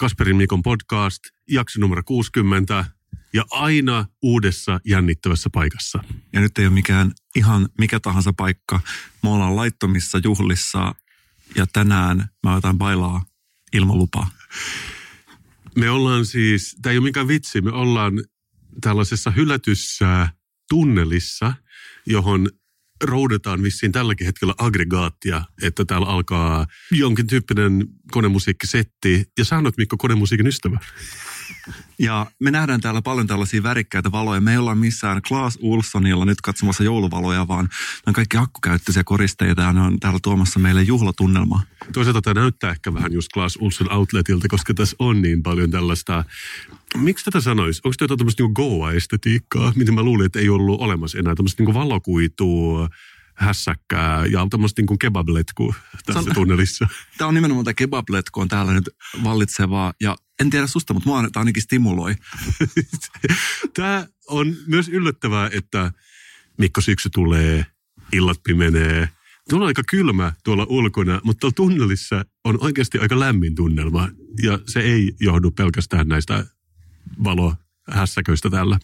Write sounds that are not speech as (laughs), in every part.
Kasperin Mikon podcast, jakso numero 60 ja aina uudessa jännittävässä paikassa. Ja nyt ei ole mikään ihan mikä tahansa paikka. Me ollaan laittomissa juhlissa ja tänään mä otan bailaa ilman lupaa. Me ollaan siis, tämä ei ole mikään vitsi, me ollaan tällaisessa hylätyssä tunnelissa, johon roudataan vissiin tälläkin hetkellä aggregaattia, että täällä alkaa jonkin tyyppinen konemusiikkisetti. Ja sä oot Mikko konemusiikin ystävä. Ja me nähdään täällä paljon tällaisia värikkäitä valoja. Me ei olla missään Klaas Ulssonilla nyt katsomassa jouluvaloja, vaan ne on kaikki akkukäyttöisiä koristeita ja ne on täällä tuomassa meille juhlatunnelmaa. Toisaalta tämä näyttää ehkä vähän just Klaas Ulsson Outletilta, koska tässä on niin paljon tällaista Miksi tätä sanoisi? Onko tämä tämmöistä niin Goa-estetiikkaa, miten mä luulin, että ei ollut olemassa enää tämmöistä niin valokuitua, hässäkkää ja tämmöistä niin kebabletkua tässä on, tunnelissa. (laughs) Tämä on nimenomaan tämä kebabletku on täällä nyt vallitsevaa ja en tiedä susta, mutta mua tämä ainakin stimuloi. (laughs) tämä on myös yllättävää, että Mikko syksy tulee, illat pimenee, Tuolla on aika kylmä tuolla ulkona, mutta tuolla tunnelissa on oikeasti aika lämmin tunnelma. Ja se ei johdu pelkästään näistä valohässäköistä täällä.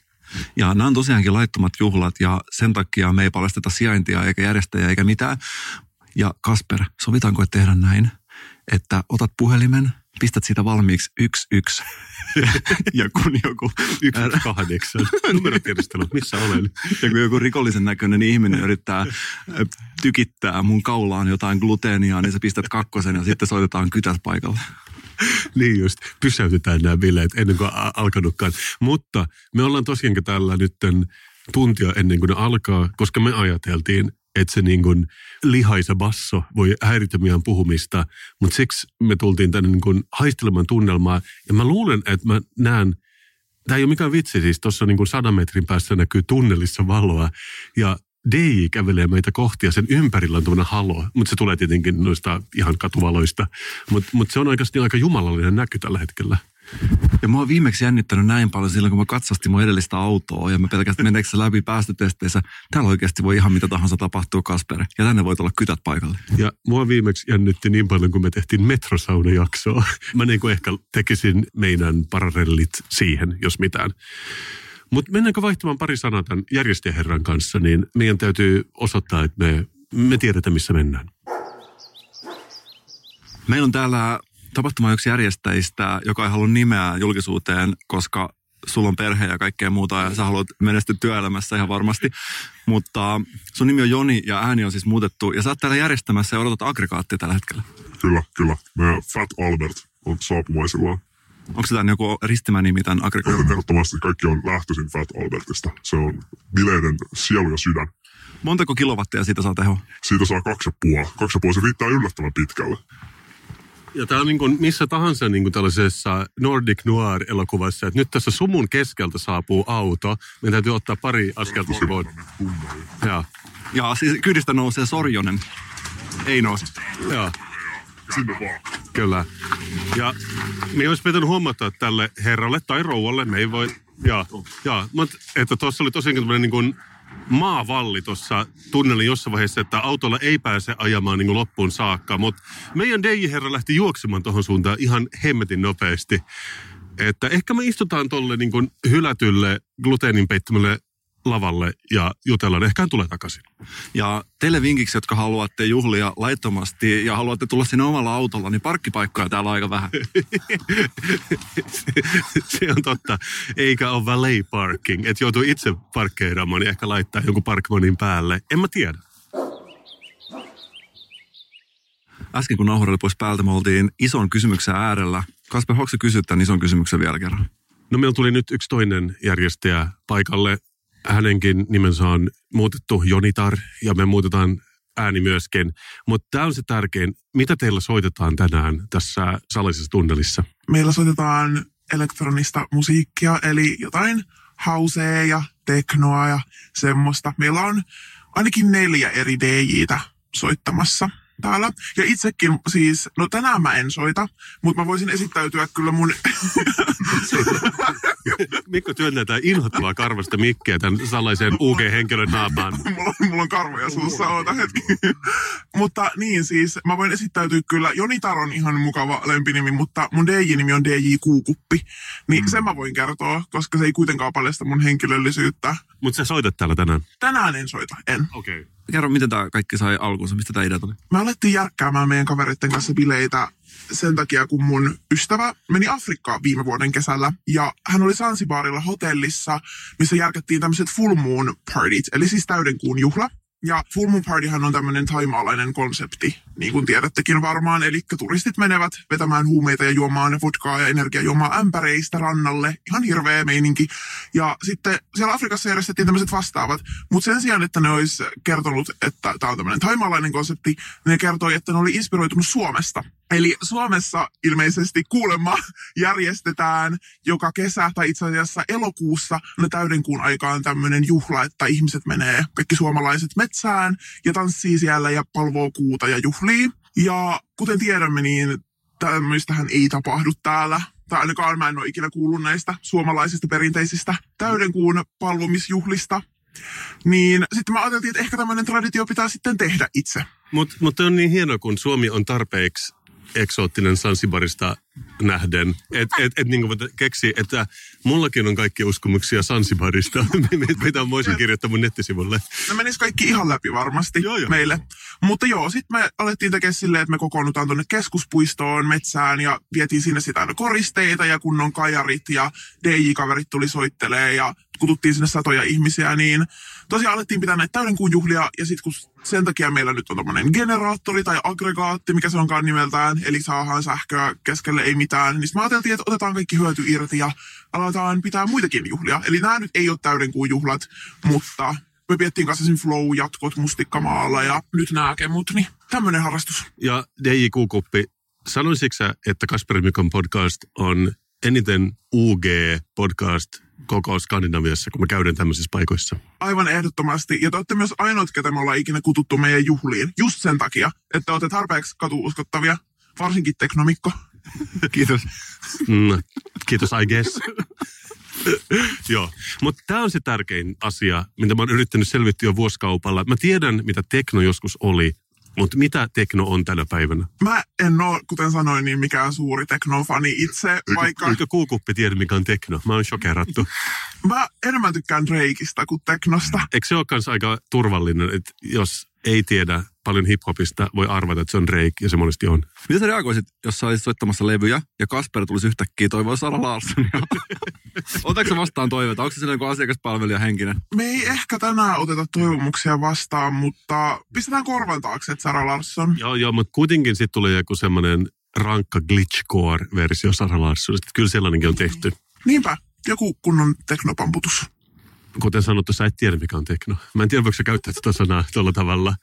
Ja nämä on tosiaankin laittomat juhlat ja sen takia me ei paljasteta sijaintia eikä järjestäjä eikä mitään. Ja Kasper, sovitaanko, että tehdään näin, että otat puhelimen, pistät siitä valmiiksi yksi yksi. (laughs) ja kun joku yksi kahdeksan (laughs) numerotiedustelut, missä olen. ja kun joku rikollisen näköinen ihminen yrittää tykittää mun kaulaan jotain gluteenia, niin sä pistät kakkosen ja sitten soitetaan kytät paikalle. (laughs) niin just, pysäytetään nämä bileet ennen kuin alkanutkaan. Mutta me ollaan tosiaankin täällä nytten tuntia ennen kuin ne alkaa, koska me ajateltiin, että se niin kuin lihaisa basso voi häiritä meidän puhumista, mutta siksi me tultiin tänne niin kuin haistelemaan tunnelmaa. Ja mä luulen, että mä näen, tämä ei ole mikään vitsi siis, tuossa niin kuin sadan metrin päässä näkyy tunnelissa valoa. Ja DJ kävelee meitä kohti ja sen ympärillä on tuollainen halo, mutta se tulee tietenkin noista ihan katuvaloista. Mutta mut se on oikeasti aika jumalallinen näky tällä hetkellä. Ja mä oon viimeksi jännittänyt näin paljon silloin, kun mä katsastin mun edellistä autoa ja mä pelkästään meneekö se läpi päästötesteissä. Täällä oikeasti voi ihan mitä tahansa tapahtua, Kasper. Ja tänne voi tulla kytät paikalle. Ja mua viimeksi jännitti niin paljon, kun me tehtiin metrosauna-jaksoa. Mä niin kuin ehkä tekisin meidän parallelit siihen, jos mitään. Mutta mennäänkö vaihtamaan pari sanaa tämän järjestäjäherran kanssa, niin meidän täytyy osoittaa, että me, me tiedetään, missä mennään. Meillä on täällä tapahtuma yksi järjestäjistä, joka ei halua nimeä julkisuuteen, koska sulla on perhe ja kaikkea muuta ja sä haluat menestyä työelämässä ihan varmasti. Mutta sun nimi on Joni ja ääni on siis muutettu ja sä oot täällä järjestämässä ja odotat aggregaattia tällä hetkellä. Kyllä, kyllä. Meidän Fat Albert on saapumaisillaan. Onko se tämän joku ristimänimi tämän aggregaatin? Ehdottomasti kaikki on lähtöisin Fat Albertista. Se on bileiden sielu ja sydän. Montako kilowattia siitä saa teho? Siitä saa kaksi ja puoli. Kaksi ja puoli, se riittää yllättävän pitkälle. Ja tämä on niin kuin missä tahansa niin kuin tällaisessa Nordic Noir-elokuvassa, että nyt tässä sumun keskeltä saapuu auto. Meidän täytyy ottaa pari askelta sivuun. Ja. ja siis kyydistä nousee Sorjonen. Ei nouse. Joo. Sinne vaan. Kyllä. Ja me olisi pitänyt huomata tälle herralle tai rouvalle, me ei voi, ja, ja mutta että tuossa oli tosiaankin tämmöinen niin kuin maavalli tuossa tunnelin jossain vaiheessa, että autolla ei pääse ajamaan niin loppuun saakka. Mutta meidän DJ-herra lähti juoksemaan tuohon suuntaan ihan hemmetin nopeasti. Että ehkä me istutaan tuolle niin hylätylle gluteenin peittämälle lavalle ja jutellaan. Ehkä hän tulee takaisin. Ja teille vinkiksi, jotka haluatte juhlia laittomasti ja haluatte tulla sinne omalla autolla, niin parkkipaikkoja täällä on aika vähän. (laughs) se on totta. Eikä ole valet parking. Että joutuu itse parkkeeraamaan, niin ehkä laittaa jonkun parkmonin päälle. En mä tiedä. Äsken kun nauhuri pois päältä, me oltiin ison kysymyksen äärellä. Kasper, haluatko kysyä tämän ison kysymyksen vielä kerran? No meillä tuli nyt yksi toinen järjestäjä paikalle hänenkin nimensä on muutettu Jonitar ja me muutetaan ääni myöskin. Mutta tämä on se tärkein. Mitä teillä soitetaan tänään tässä salaisessa tunnelissa? Meillä soitetaan elektronista musiikkia, eli jotain hausea ja teknoa ja semmoista. Meillä on ainakin neljä eri DJtä soittamassa. täällä. Ja itsekin siis, no tänään mä en soita, mutta mä voisin esittäytyä kyllä mun... (laughs) (laughs) Mikko työntää tää inhottavaa karvasta mikkiä tämän salaisen UG-henkilön naapaan. (laughs) mulla, on, mulla on karvoja suussa, oota hetki. mutta niin siis, mä voin esittäytyä kyllä. Joni Tar on ihan mukava lempinimi, mutta mun DJ-nimi on DJ Kuukuppi. Niin mm. sen mä voin kertoa, koska se ei kuitenkaan paljasta mun henkilöllisyyttä. Mutta sä soitat täällä tänään. Tänään en soita, en. Okei. Okay. Kerro, miten tämä kaikki sai alkuunsa, mistä tämä idea tuli? Me alettiin järkkäämään meidän kavereiden kanssa bileitä sen takia, kun mun ystävä meni Afrikkaan viime vuoden kesällä. Ja hän oli Sansibaarilla hotellissa, missä järkättiin tämmöiset full moon partit, eli siis täydenkuun juhla. Ja Full Moon Partyhan on tämmöinen taimaalainen konsepti, niin kuin tiedättekin varmaan. Eli turistit menevät vetämään huumeita ja juomaan vodkaa ja energiajuomaa ämpäreistä rannalle. Ihan hirveä meininki. Ja sitten siellä Afrikassa järjestettiin tämmöiset vastaavat. Mutta sen sijaan, että ne olisi kertonut, että tämä on tämmöinen taimaalainen konsepti, ne kertoi, että ne oli inspiroitunut Suomesta. Eli Suomessa ilmeisesti kuulemma järjestetään joka kesä tai itse asiassa elokuussa ne täydenkuun aikaan tämmöinen juhla, että ihmiset menee, kaikki suomalaiset metsään ja tanssii siellä ja palvoo kuuta ja juhlii. Ja kuten tiedämme, niin tämmöistähän ei tapahdu täällä. Tai ainakaan mä en ole ikinä kuullut näistä suomalaisista perinteisistä täydenkuun palvomisjuhlista. Niin sitten mä ajattelin, että ehkä tämmöinen traditio pitää sitten tehdä itse. Mutta mut on niin hieno, kun Suomi on tarpeeksi eksoottinen Sansibarista nähden. Että et, et, niin keksi, että mullakin on kaikki uskomuksia Sansibarista, (laughs) mitä voisin kirjoittaa mun nettisivulle. Ne menis kaikki ihan läpi varmasti joo, joo. meille. Mutta joo, sitten me alettiin tekemään silleen, että me kokoonnutaan tuonne keskuspuistoon, metsään ja vietiin sinne sitä aina koristeita ja kunnon kajarit ja DJ-kaverit tuli soittelee ja kututtiin sinne satoja ihmisiä, niin tosiaan alettiin pitää näitä täydenkuun juhlia ja sitten kun sen takia meillä nyt on tämmöinen generaattori tai aggregaatti, mikä se onkaan nimeltään, eli saadaan sähköä keskelle ei mitään, niin mä ajateltiin, että otetaan kaikki hyöty irti ja aletaan pitää muitakin juhlia. Eli nämä nyt ei ole täydenkuun juhlat, mutta me piettiin kanssa sen flow-jatkot mustikkamaalla ja nyt nämä kemut, niin tämmöinen harrastus. Ja DJ Kuukuppi, sanoisitko sä, että Kasper Mikon podcast on eniten UG-podcast koko Skandinaviassa, kun me käydään tämmöisissä paikoissa. Aivan ehdottomasti. Ja te olette myös ainoat, ketä me ollaan ikinä kututtu meidän juhliin. Just sen takia, että olette tarpeeksi katuuskottavia. Varsinkin teknomikko. (laughs) Kiitos. Mm, kiitos, I guess. (laughs) Joo, mutta tämä on se tärkein asia, mitä mä oon yrittänyt selvittää jo vuosikaupalla. Mä tiedän, mitä tekno joskus oli, mutta mitä tekno on tänä päivänä? Mä en ole, kuten sanoin, niin mikään suuri teknofani itse, vaikka... Eikö kuukuppi tiedä, mikä on tekno? Mä oon shokerattu. Mä enemmän tykkään Drakeista kuin teknosta. Eikö se ole myös aika turvallinen, että jos ei tiedä paljon hiphopista, voi arvata, että se on Drake, ja se monesti on. Miten sä reagoisit, jos sä olisit soittamassa levyjä, ja Kasper tulisi yhtäkkiä toivoa Sara Larssonia? (laughs) Otatko vastaan toiveita? Onko se sellainen asiakaspalvelija henkinen? Me ei ehkä tänään oteta toivomuksia vastaan, mutta pistetään korvan taakse, että Sara Larsson. Joo, joo, mutta kuitenkin sitten tulee joku semmoinen rankka glitchcore-versio Sara Larssonista. Kyllä sellainenkin on tehty. Niinpä, joku kunnon teknopamputus kuten sanottu, sä et tiedä, mikä on tekno. Mä en tiedä, voiko sä käyttää tätä sanaa tuolla tavalla.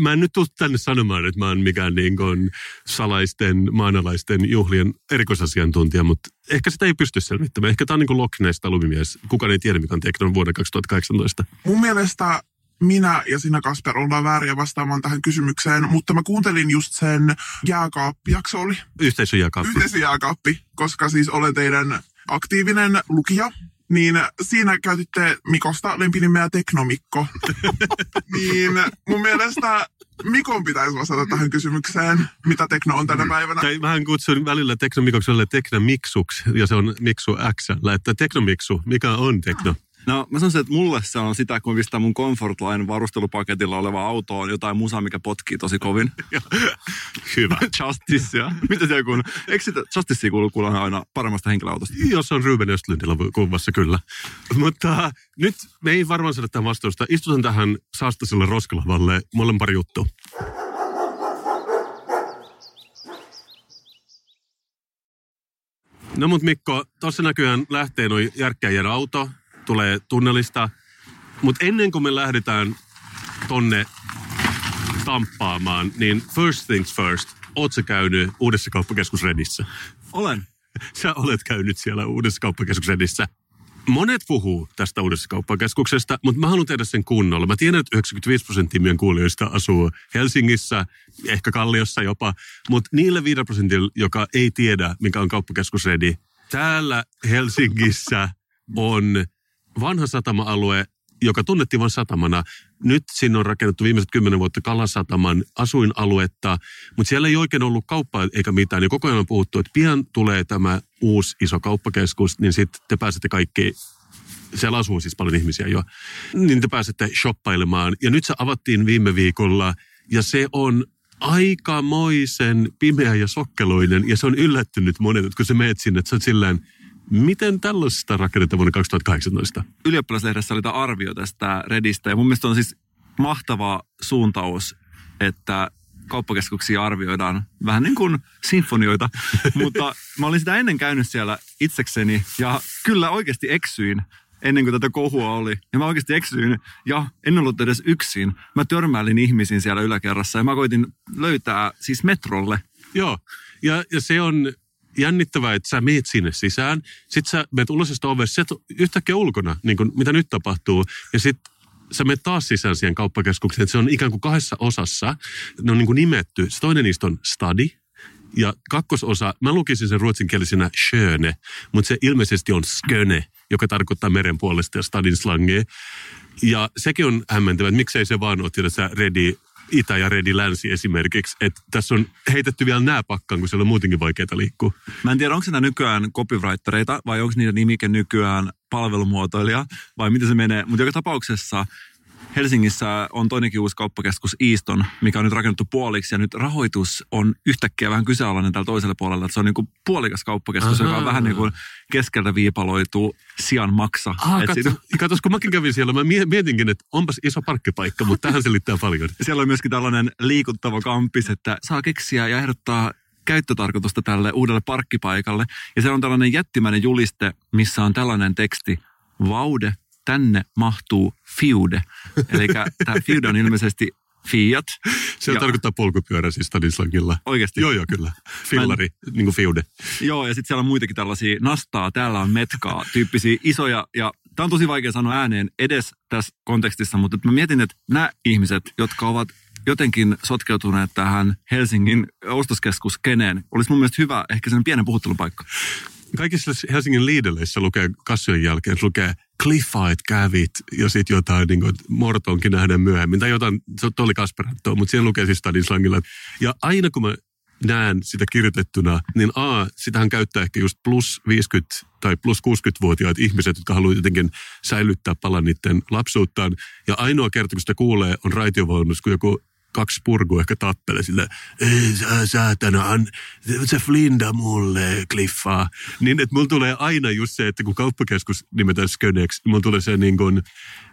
Mä en nyt tule tänne sanomaan, että mä oon mikään niin kuin salaisten, maanalaisten juhlien erikoisasiantuntija, mutta ehkä sitä ei pysty selvittämään. Ehkä tämä on niin kuin Loch Ness lumimies. Kukaan ei tiedä, mikä on tekno vuonna 2018. Mun mielestä minä ja sinä Kasper ollaan vääriä vastaamaan tähän kysymykseen, mutta mä kuuntelin just sen jääkaappi-jakso oli. Yhteisöjääkaappi. Yhteisöjääkaappi, koska siis olen teidän aktiivinen lukija niin siinä käytitte Mikosta lempinimeä Teknomikko. (laughs) niin mun mielestä Mikon pitäisi vastata tähän kysymykseen, mitä tekno on tänä päivänä. Tai vähän kutsun välillä teknomikoksi, teknomiksuksi, ja se on miksu X. Että teknomiksu, mikä on tekno? No mä sanoisin, että mulle se on sitä, kun pistää mun Comfortline varustelupaketilla oleva autoon jotain musaa, mikä potkii tosi kovin. (laughs) Hyvä. (laughs) Justicea. Mitä se kun? Eikö sitä Justicea kuulu kuulla aina paremmasta henkilöautosta? Jos on Ruben Östlundilla kuvassa, kyllä. Mutta uh, nyt me ei varmaan saada tämän vastausta. Istutan tähän saastaselle roskalavalle. Mulla on pari juttua. No mut Mikko, tuossa näköjään lähtee noin järkkäjän auto tulee tunnelista. Mutta ennen kuin me lähdetään tonne tamppaamaan, niin first things first, oot sä käynyt uudessa kauppakeskus Redissä? Olen. (laughs) Sä olet käynyt siellä uudessa kauppakeskus Redissä. Monet puhuu tästä uudesta kauppakeskuksesta, mutta mä haluan tehdä sen kunnolla. Mä tiedän, että 95 prosenttia meidän kuulijoista asuu Helsingissä, ehkä Kalliossa jopa, mutta niille 5 prosentilla, joka ei tiedä, mikä on kauppakeskus Redi, täällä Helsingissä on vanha satama-alue, joka tunnettiin vain satamana. Nyt sinne on rakennettu viimeiset kymmenen vuotta Kalasataman asuinaluetta, mutta siellä ei oikein ollut kauppaa eikä mitään. Ja koko ajan on puhuttu, että pian tulee tämä uusi iso kauppakeskus, niin sitten te pääsette kaikki siellä asuu siis paljon ihmisiä jo, niin te pääsette shoppailemaan. Ja nyt se avattiin viime viikolla ja se on aikamoisen pimeä ja sokkeloinen ja se on yllättynyt monet, että kun sä meet sinne, että sä oot silleen, miten tällaista rakennetaan vuonna 2018? Ylioppilaslehdessä oli tämä arvio tästä Redistä ja mun mielestä on siis mahtava suuntaus, että kauppakeskuksia arvioidaan vähän niin kuin sinfonioita, (laughs) mutta mä olin sitä ennen käynyt siellä itsekseni ja kyllä oikeasti eksyin ennen kuin tätä kohua oli. Ja mä oikeasti eksyin ja en ollut edes yksin. Mä törmäilin ihmisiin siellä yläkerrassa ja mä koitin löytää siis metrolle. Joo, ja, ja se on jännittävää, että sä meet sinne sisään, sit sä meet ulos sitä ovesta, sä yhtäkkiä ulkona, niin kuin mitä nyt tapahtuu, ja sitten sä menet taas sisään siihen kauppakeskukseen, että se on ikään kuin kahdessa osassa, ne on niin kuin nimetty, se toinen niistä on study, ja kakkososa, mä lukisin sen ruotsinkielisenä schöne, mutta se ilmeisesti on sköne, joka tarkoittaa meren puolesta ja stadin slangia. Ja sekin on hämmentävä, että miksei se vaan ole tässä ready itä ja redi länsi esimerkiksi. Että tässä on heitetty vielä nämä pakkaan, kun siellä on muutenkin vaikeaa liikkua. Mä en tiedä, onko se nykyään copywritereita vai onko niitä nimike nykyään palvelumuotoilija vai miten se menee. Mutta joka tapauksessa Helsingissä on toinenkin uusi kauppakeskus Easton, mikä on nyt rakennettu puoliksi ja nyt rahoitus on yhtäkkiä vähän kyseenalainen täällä toisella puolella. Että se on niin kuin puolikas kauppakeskus, Aha. joka on vähän niin kuin keskeltä viipaloitu sian maksa. Ah, katso, (laughs) katos, kun mäkin kävin siellä, mä mietinkin, että onpas iso parkkipaikka, mutta tähän selittää paljon. (laughs) Siellä on myöskin tällainen liikuttava kampis, että saa keksiä ja ehdottaa käyttötarkoitusta tälle uudelle parkkipaikalle. Ja se on tällainen jättimäinen juliste, missä on tällainen teksti, Vaude tänne mahtuu Fiude. Eli tämä Fiude on ilmeisesti Fiat. Se ja, tarkoittaa polkupyörä siis Stanislangilla. Oikeasti? Joo, joo, kyllä. Fillari, en, niin kuin Fiude. Joo, ja sitten siellä on muitakin tällaisia nastaa, täällä on metkaa, tyyppisiä isoja. Ja tämä on tosi vaikea sanoa ääneen edes tässä kontekstissa, mutta mä mietin, että nämä ihmiset, jotka ovat jotenkin sotkeutuneet tähän Helsingin ostoskeskuskeneen, olisi mun mielestä hyvä ehkä sen pienen puhuttelupaikka. Kaikissa Helsingin liideleissä lukee kassojen jälkeen, lukee Cliffide kävit ja sitten jotain niin kuin, Mortonkin nähdään myöhemmin. Tai jotain, se oli Kasperattoa, mutta siellä lukee siis Stanislangilla. Ja aina kun mä näen sitä kirjoitettuna, niin A, sitähän käyttää ehkä just plus 50 tai plus 60-vuotiaat ihmiset, jotka haluaa jotenkin säilyttää palan niiden lapsuuttaan. Ja ainoa kerta, kun sitä kuulee, on raitiovaunussa, kun joku kaksi purkua ehkä tappelee sille, ei sä säätänä, an, se flinda mulle, kliffaa. Niin, että mulla tulee aina just se, että kun kauppakeskus nimetään sköneksi, mulla tulee se niin kuin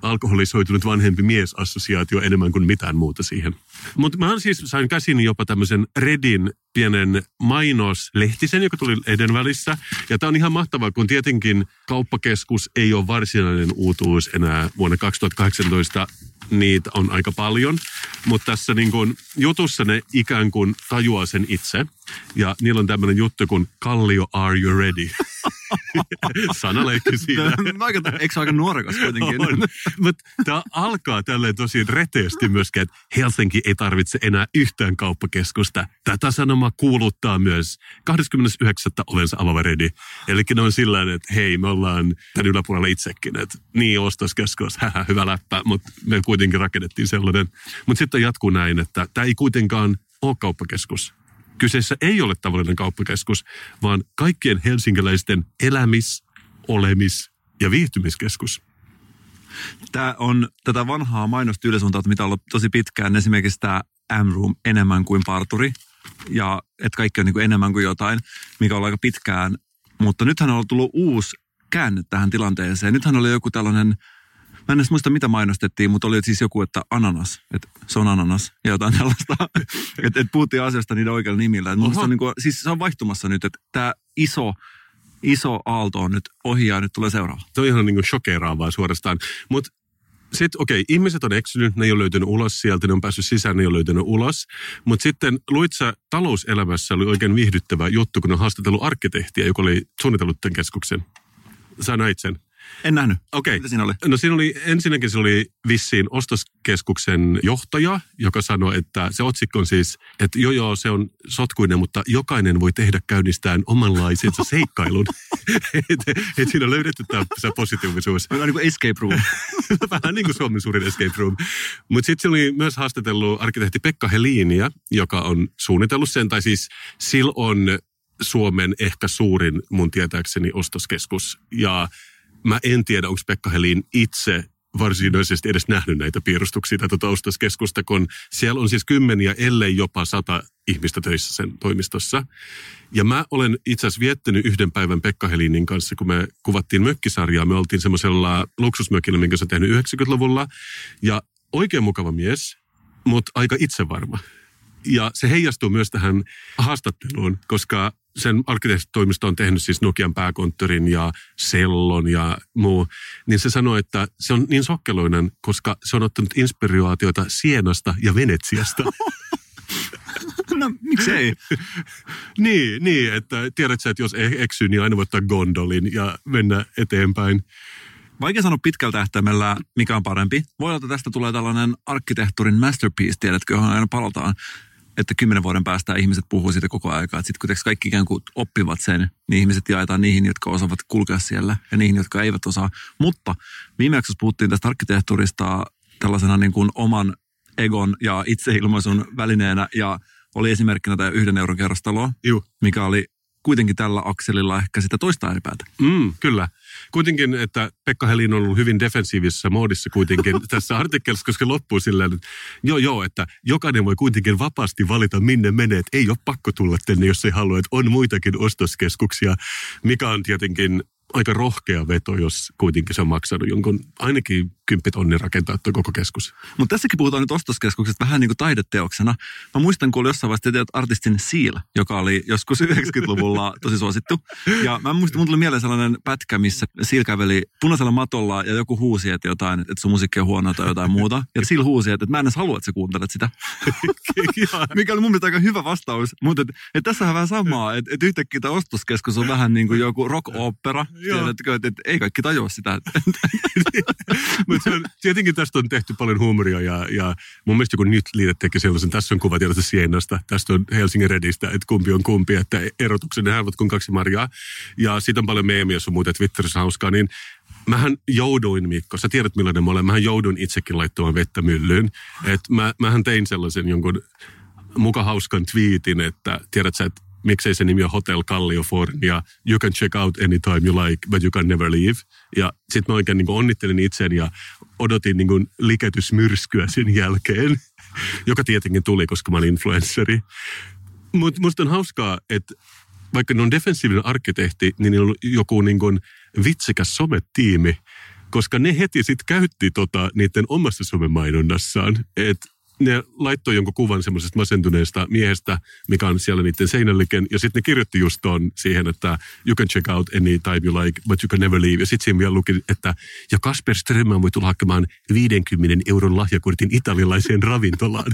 alkoholisoitunut vanhempi mies-assosiaatio enemmän kuin mitään muuta siihen. Mutta mä siis sain käsin jopa tämmöisen Redin pienen mainoslehtisen, joka tuli eden välissä. Ja tämä on ihan mahtavaa, kun tietenkin kauppakeskus ei ole varsinainen uutuus enää vuonna 2018 niitä on aika paljon. Mutta tässä niin kun, jutussa ne ikään kuin tajuaa sen itse. Ja niillä on tämmöinen juttu kuin Kallio, are you ready? (laughs) Sanaleikki siinä. aika, eikö se aika nuorekas kuitenkin? On. Mutta tämä alkaa tälleen tosi reteesti myöskin, että Helsinki ei tarvitse enää yhtään kauppakeskusta. Tätä sanoma kuuluttaa myös 29. ovensa avava ready. Eli ne on sillä että hei, me ollaan tämän yläpuolella itsekin, että niin ostoskeskus, (laughs) hähä, hyvä läppä, mutta me kuitenkin rakennettiin sellainen. Mutta sitten jatkuu näin, että tämä ei kuitenkaan ole kauppakeskus Kyseessä ei ole tavallinen kauppakeskus, vaan kaikkien helsinkiläisten elämis-, olemis- ja viihtymiskeskus. Tämä on tätä vanhaa mainostyylisuuntaa, mitä on ollut tosi pitkään. Esimerkiksi tämä M-Room enemmän kuin parturi. Ja että kaikki on niin kuin enemmän kuin jotain, mikä on aika pitkään. Mutta nythän on tullut uusi käänne tähän tilanteeseen. Nythän oli joku tällainen Mä en edes muista, mitä mainostettiin, mutta oli siis joku, että ananas, että se on ananas ja jotain tällaista. (laughs) että et puhuttiin asiasta niiden oikealla nimillä. Et on niin kuin, siis se on vaihtumassa nyt, että tämä iso, iso aalto on nyt ohi ja nyt tulee seuraava. Se on ihan niin kuin shokeraavaa suorastaan. Mutta sitten okei, okay, ihmiset on eksynyt, ne ei ole löytynyt ulos sieltä, ne on päässyt sisään, ne ei ole löytynyt ulos. Mutta sitten luitsa talouselämässä oli oikein viihdyttävä juttu, kun on haastatellut arkkitehtiä, joka oli suunnitellut tämän keskuksen. Sä näit sen. En nähnyt. Okei. Mitä siinä oli? No siinä oli, ensinnäkin se oli vissiin ostoskeskuksen johtaja, joka sanoi, että se otsikko on siis, että joo joo, se on sotkuinen, mutta jokainen voi tehdä käynnistään omanlaisensa (laughs) seikkailun. että et siinä on löydetty tämä positiivisuus. On niin kuin escape room. (laughs) Vähän niin kuin Suomen suurin escape room. Mutta sitten se oli myös haastatellut arkkitehti Pekka Heliiniä, joka on suunnitellut sen, tai siis sillä on Suomen ehkä suurin mun tietääkseni ostoskeskus. Ja mä en tiedä, onko Pekka Helin itse varsinaisesti edes nähnyt näitä piirustuksia tätä ostoskeskusta, kun siellä on siis kymmeniä, ellei jopa sata ihmistä töissä sen toimistossa. Ja mä olen itse asiassa viettänyt yhden päivän Pekka Helinin kanssa, kun me kuvattiin mökkisarjaa. Me oltiin semmoisella luksusmökillä, minkä se on tehnyt 90-luvulla. Ja oikein mukava mies, mutta aika itsevarma. Ja se heijastuu myös tähän haastatteluun, koska sen arkkitehtitoimisto on tehnyt siis Nokian pääkonttorin ja Sellon ja muu, niin se sanoi, että se on niin sokkeloinen, koska se on ottanut inspiraatiota Sienasta ja Venetsiasta. (laughs) no, miksei? (laughs) niin, niin, että tiedät sä, että jos e- eksyy, niin aina voi ottaa gondolin ja mennä eteenpäin. Vaikea sanoa pitkällä tähtäimellä, mikä on parempi. Voi olla, että tästä tulee tällainen arkkitehtuurin masterpiece, tiedätkö, johon aina palataan että kymmenen vuoden päästä ihmiset puhuu siitä koko aikaa. Sitten kun kaikki ikään kuin oppivat sen, niin ihmiset jaetaan niihin, jotka osaavat kulkea siellä ja niihin, jotka eivät osaa. Mutta viimeksi puhuttiin tästä arkkitehtuurista tällaisena niin kuin oman egon ja itseilmaisun välineenä ja oli esimerkkinä tämä yhden euron kerrostaloa, Juh. mikä oli kuitenkin tällä akselilla ehkä sitä toista ääripäätä. Mm, kyllä. Kuitenkin, että Pekka Helin on ollut hyvin defensiivisessä moodissa kuitenkin (laughs) tässä artikkelissa, koska loppuu silleen, että joo joo, että jokainen voi kuitenkin vapaasti valita minne menee, että ei ole pakko tulla tänne, jos ei halua, että on muitakin ostoskeskuksia, mikä on tietenkin aika rohkea veto, jos kuitenkin se on maksanut jonkun ainakin kymppitonni rakentaa tuo koko keskus. Mutta tässäkin puhutaan nyt ostoskeskuksesta vähän niin kuin taideteoksena. Mä muistan, kun oli jossain vaiheessa teet artistin Seal, joka oli joskus (laughs) 90-luvulla tosi suosittu. Ja mä muistan, mun tuli mieleen sellainen pätkä, missä Seal käveli punaisella matolla ja joku huusi, että jotain, että sun musiikki on huonoa tai jotain muuta. Ja Seal huusi, että, että mä en edes halua, että sä kuuntelet sitä. (laughs) Mikä oli mun mielestä aika hyvä vastaus. Mutta et, et tässä on vähän samaa, että et yhtäkkiä tämä ostoskeskus on vähän niin kuin joku rock-opera. Tiedätkö, että, ei kaikki tajua sitä. (laughs) Mutta tietenkin tästä on tehty paljon huumoria ja, ja mun mielestä joku nyt liitet teki sellaisen, tässä on kuva tietysti Sienasta, tästä on Helsingin Redistä, että kumpi on kumpi, että erotuksen ne kuin kaksi marjaa. Ja siitä on paljon meemiä, jos on muuten Twitterissä hauskaa, niin mähän jouduin, Mikko, sä tiedät millainen mä olen, mähän jouduin itsekin laittamaan vettä myllyyn. että mä, mähän tein sellaisen jonkun muka hauskan twiitin, että tiedät sä, että miksei se nimi on Hotel California, you can check out anytime you like, but you can never leave. Ja sitten mä oikein niin onnittelin itseäni ja odotin niin kuin liketysmyrskyä sen jälkeen, (laughs) joka tietenkin tuli, koska mä olin influenssari. Mutta musta on hauskaa, että vaikka ne on defensiivinen arkkitehti, niin niillä on joku niin kuin vitsikäs sometiimi, koska ne heti sitten käytti tota niiden omassa somemainonnassaan. Että ne laittoi jonkun kuvan semmoisesta masentuneesta miehestä, mikä on siellä niiden seinälliken, ja sitten ne kirjoitti just ton siihen, että you can check out any time you like, but you can never leave. Ja sitten siinä vielä luki, että ja Kasper Strömman voi tulla hakemaan 50 euron lahjakortin italialaiseen ravintolaan.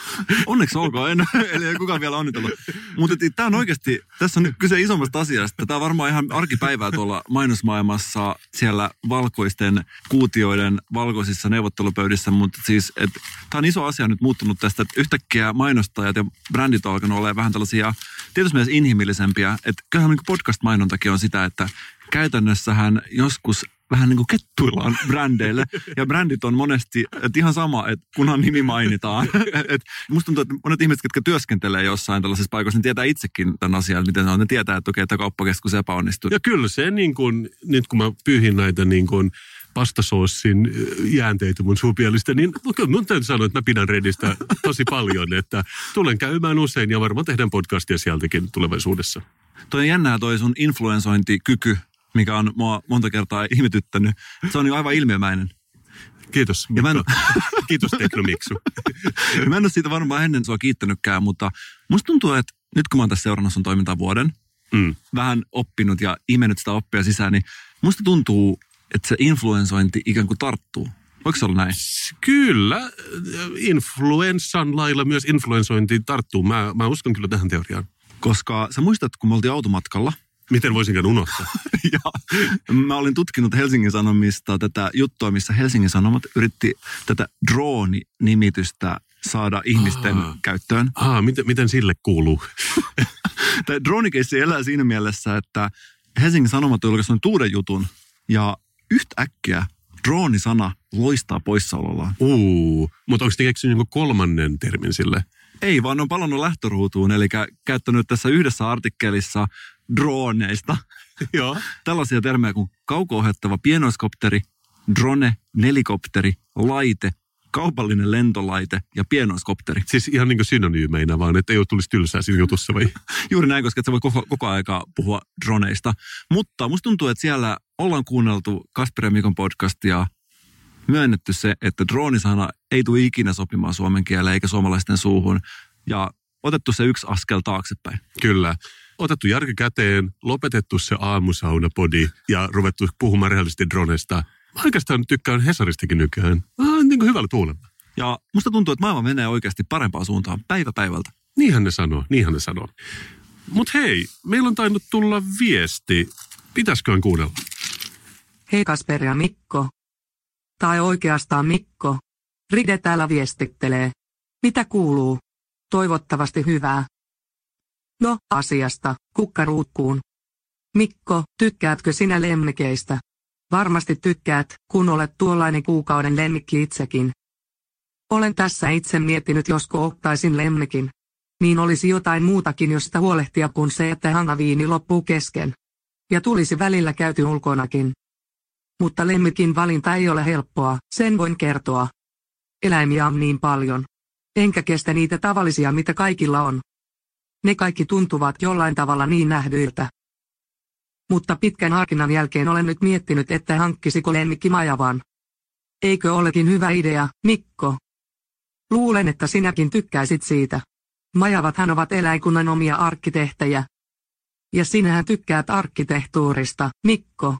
(laughs) Onneksi olkoon, en, eli ei kukaan vielä onnitellut. Mutta tämä on oikeasti, tässä on kyse isommasta asiasta. Tämä on varmaan ihan arkipäivää tuolla mainosmaailmassa siellä valkoisten kuutioiden valkoisissa neuvottelupöydissä, mutta siis, tämä on iso asia on nyt muuttunut tästä, että yhtäkkiä mainostajat ja brändit on alkanut olla vähän tällaisia tietysti myös inhimillisempiä. Että kyllähän niin podcast-mainontakin on sitä, että käytännössähän joskus vähän niin kuin kettuillaan (laughs) brändeille. Ja brändit on monesti, että ihan sama, että kunhan nimi mainitaan. (laughs) Et musta tuntuu, että monet ihmiset, jotka työskentelee jossain tällaisessa paikassa, niin tietää itsekin tämän asian, miten se on. Ne tietää, että okei, että kauppakeskus epäonnistuu. Ja kyllä se niin kuin, nyt kun mä pyyhin näitä niin kuin pastasoossin jäänteitä mun suupielistä, niin mun täytyy sanoa, että mä pidän Redistä tosi paljon, että tulen käymään usein ja varmaan tehdään podcastia sieltäkin tulevaisuudessa. Toi on jännää toi sun influensointikyky, mikä on mua monta kertaa ihmetyttänyt. Se on jo aivan ilmiömäinen. Kiitos. Ja mä en... (laughs) Kiitos Teknomiksu. mä en ole siitä varmaan ennen sua kiittänytkään, mutta musta tuntuu, että nyt kun mä oon tässä seurannut sun toimintaa vuoden, mm. vähän oppinut ja imennyt sitä oppia sisään, niin musta tuntuu, että se influensointi ikään kuin tarttuu. Voiko se olla näin? Kyllä. Influenssan lailla myös influensointi tarttuu. Mä, mä uskon kyllä tähän teoriaan. Koska sä muistat, kun me oltiin automatkalla Miten voisinkaan unohtaa? (laughs) ja mä olin tutkinut Helsingin Sanomista tätä juttua, missä Helsingin Sanomat yritti tätä drone-nimitystä saada ihmisten Aa. käyttöön. Aa, miten, miten sille kuuluu? (laughs) Tämä droonikeissi elää siinä mielessä, että Helsingin Sanomat on julkaissut uuden jutun ja yhtäkkiä droonisana loistaa poissaolollaan. Uu, mutta onko te keksinyt jonkun kolmannen termin sille? Ei, vaan on palannut lähtöruutuun, eli käyttänyt tässä yhdessä artikkelissa droneista (laughs) Joo. tällaisia termejä kuin kauko-ohjattava pienoiskopteri, drone, nelikopteri, laite, kaupallinen lentolaite ja pienoiskopteri. Siis ihan niin kuin synonyymeinä vaan, että ei ole tulisi tylsää siinä jutussa vai? (laughs) Juuri näin, koska sä voi koko, koko aikaa puhua droneista. Mutta musta tuntuu, että siellä ollaan kuunneltu Kasper ja Mikon podcastia, myönnetty se, että droonisana ei tule ikinä sopimaan suomen kieleen eikä suomalaisten suuhun. Ja otettu se yksi askel taaksepäin. Kyllä. Otettu järki käteen, lopetettu se aamusaunapodi ja ruvettu puhumaan rehellisesti dronesta. Mä oikeastaan tykkään Hesaristakin nykyään. Ah, niin kuin hyvällä tuulella. Ja musta tuntuu, että maailma menee oikeasti parempaan suuntaan päivä päivältä. Niinhän ne sanoo, niinhän ne sanoo. Mut hei, meillä on tainnut tulla viesti. Pitäisköhän kuunnella? Hei Kasper ja Mikko. Tai oikeastaan Mikko. Ride täällä viestittelee. Mitä kuuluu? Toivottavasti hyvää. No, asiasta, kukkaruukkuun. Mikko, tykkäätkö sinä lemmikeistä? Varmasti tykkäät, kun olet tuollainen kuukauden lemmikki itsekin. Olen tässä itse miettinyt, josko ottaisin lemmikin. Niin olisi jotain muutakin, josta huolehtia kuin se, että hangaviini loppuu kesken. Ja tulisi välillä käyty ulkonakin. Mutta lemmikin valinta ei ole helppoa, sen voin kertoa. Eläimiä on niin paljon. Enkä kestä niitä tavallisia, mitä kaikilla on. Ne kaikki tuntuvat jollain tavalla niin nähdyiltä. Mutta pitkän harkinnan jälkeen olen nyt miettinyt, että hankkisiko lemmikki majavan. Eikö olekin hyvä idea, Mikko? Luulen, että sinäkin tykkäisit siitä. Majavathan ovat eläinkunnan omia arkkitehtejä. Ja sinähän tykkäät arkkitehtuurista, Mikko.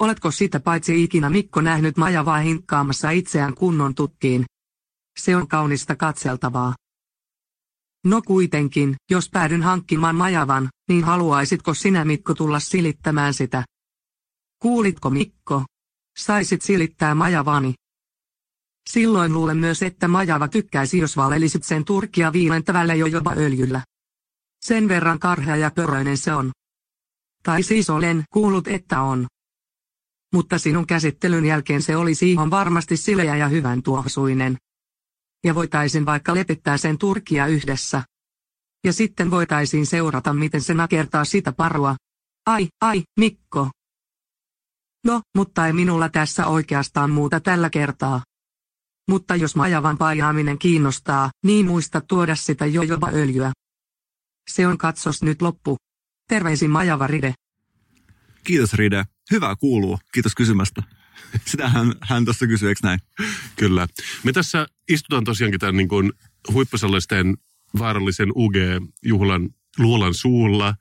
Oletko sitä paitsi ikinä Mikko nähnyt majavaa hinkkaamassa itseään kunnon tutkiin? Se on kaunista katseltavaa. No kuitenkin, jos päädyn hankkimaan majavan, niin haluaisitko sinä Mikko tulla silittämään sitä? Kuulitko Mikko? Saisit silittää majavani. Silloin luulen myös, että majava tykkäisi, jos valelisit sen turkia viilentävällä jojoba öljyllä. Sen verran karhea ja pöröinen se on. Tai siis olen kuullut, että on. Mutta sinun käsittelyn jälkeen se olisi ihan varmasti sileä ja hyvän tuoksuinen. Ja voitaisin vaikka lepittää sen turkia yhdessä. Ja sitten voitaisiin seurata, miten se nakertaa sitä parua. Ai, ai, Mikko. No, mutta ei minulla tässä oikeastaan muuta tällä kertaa. Mutta jos majavan paijaaminen kiinnostaa, niin muista tuoda sitä jojoba öljyä. Se on katsos nyt loppu. Terveisin Majava Ride. Kiitos Ride. Hyvää kuuluu. Kiitos kysymästä. Sitähän hän tuossa kysyi, eikö näin? Kyllä. Me tässä istutaan tosiaankin tämän niin kuin huippusalaisten vaarallisen UG-juhlan luolan suulla.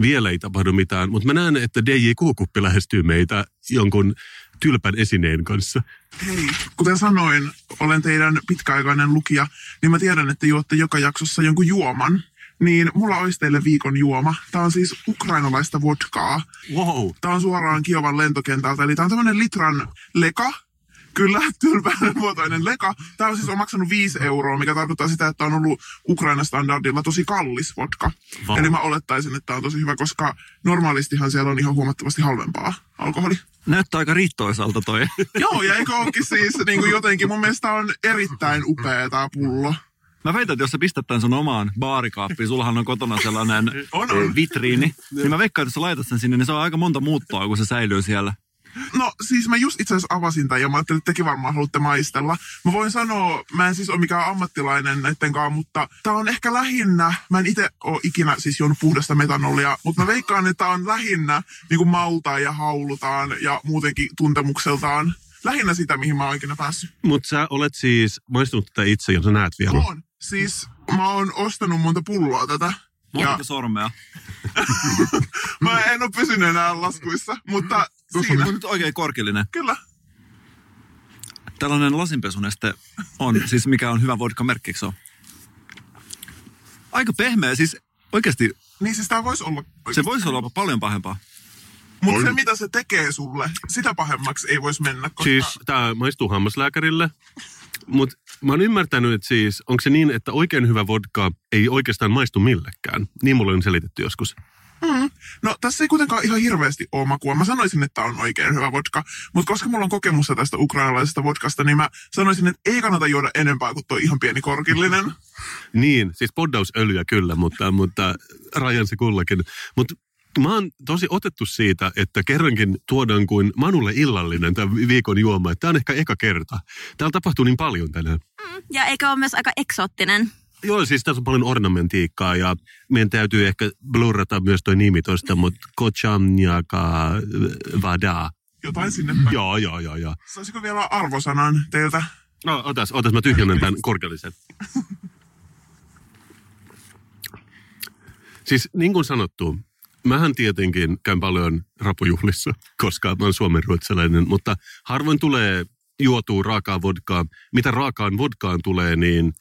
Vielä ei tapahdu mitään, mutta mä näen, että DJ Kuukuppi lähestyy meitä jonkun tylpän esineen kanssa. Hei, kuten sanoin, olen teidän pitkäaikainen lukija, niin mä tiedän, että juotte joka jaksossa jonkun juoman. Niin mulla olisi teille viikon juoma. Tämä on siis ukrainalaista vodkaa. Wow. Tämä on suoraan Kiovan lentokentältä, eli tämä on tämmöinen litran leka. Kyllä, tylpäinen muotoinen leka. Tämä on siis on maksanut 5 euroa, mikä tarkoittaa sitä, että on ollut Ukraina standardilla tosi kallis vodka. Vau. Eli mä olettaisin, että tämä on tosi hyvä, koska normaalistihan siellä on ihan huomattavasti halvempaa alkoholi. Näyttää aika riittoisalta toi. Joo, ja eikö olekin siis niin kuin jotenkin, mun mielestä on erittäin upea tämä pullo. Mä väitän, että jos sä pistät tämän sun omaan baarikaappiin, sullahan on kotona sellainen (laughs) On, on. eh, vitriini, niin mä veikkaan, että jos sä laitat sen sinne, niin se on aika monta muuttoa, kun se säilyy siellä. No siis mä just itse asiassa avasin tämän ja mä ajattelin, että tekin varmaan haluatte maistella. Mä voin sanoa, mä en siis ole mikään ammattilainen näitten kanssa, mutta tää on ehkä lähinnä, mä en itse ole ikinä siis juonut puhdasta metanolia, mutta mä veikkaan, että tää on lähinnä niin kuin maltaan ja haulutaan ja muutenkin tuntemukseltaan lähinnä sitä, mihin mä oon ikinä päässyt. Mutta sä olet siis maistunut tätä itse, jos sä näet vielä. On. Siis mä oon ostanut monta pulloa tätä. Ja Monta sormea. (laughs) mä en ole pysynyt enää laskuissa, mutta Tuossa siinä. on nyt oikein korkeallinen. Kyllä. Tällainen lasinpesuneste on, siis mikä on hyvä vodka-merkki, eikö se ole? Aika pehmeä, siis oikeasti Niin siis tää voisi olla... Se voisi olla paljon pahempaa. Mutta On. se, mitä se tekee sulle, sitä pahemmaksi ei voisi mennä, koska... Siis tämä maistuu hammaslääkärille, mutta mä oon ymmärtänyt, että siis onko se niin, että oikein hyvä vodka ei oikeastaan maistu millekään. Niin mulle on selitetty joskus. No tässä ei kuitenkaan ihan hirveästi ole makua. Mä sanoisin, että on oikein hyvä vodka, mutta koska mulla on kokemusta tästä ukrainalaisesta vodkasta, niin mä sanoisin, että ei kannata juoda enempää kuin tuo ihan pieni korkillinen. Niin, siis poddausöljyä kyllä, mutta, mutta rajan se kullakin. Mutta mä oon tosi otettu siitä, että kerrankin tuodaan kuin Manulle illallinen tämä viikon juoma. Tämä on ehkä eka kerta. Täällä tapahtuu niin paljon tänään. Ja eikö ole myös aika eksoottinen? Joo, siis tässä on paljon ornamentiikkaa ja meidän täytyy ehkä blurrata myös toi nimi tosta, mutta Kochamniaka Vada. Jotain sinne päin. Joo, joo, joo, joo. Saisiko vielä arvosanan teiltä? No, otas, otas, mä tyhjennän tämän korkeallisen. Siis niin kuin sanottu, mähän tietenkin käyn paljon rapujuhlissa, koska mä oon suomenruotsalainen, mutta harvoin tulee juotua raakaa vodkaa. Mitä raakaan vodkaan tulee, niin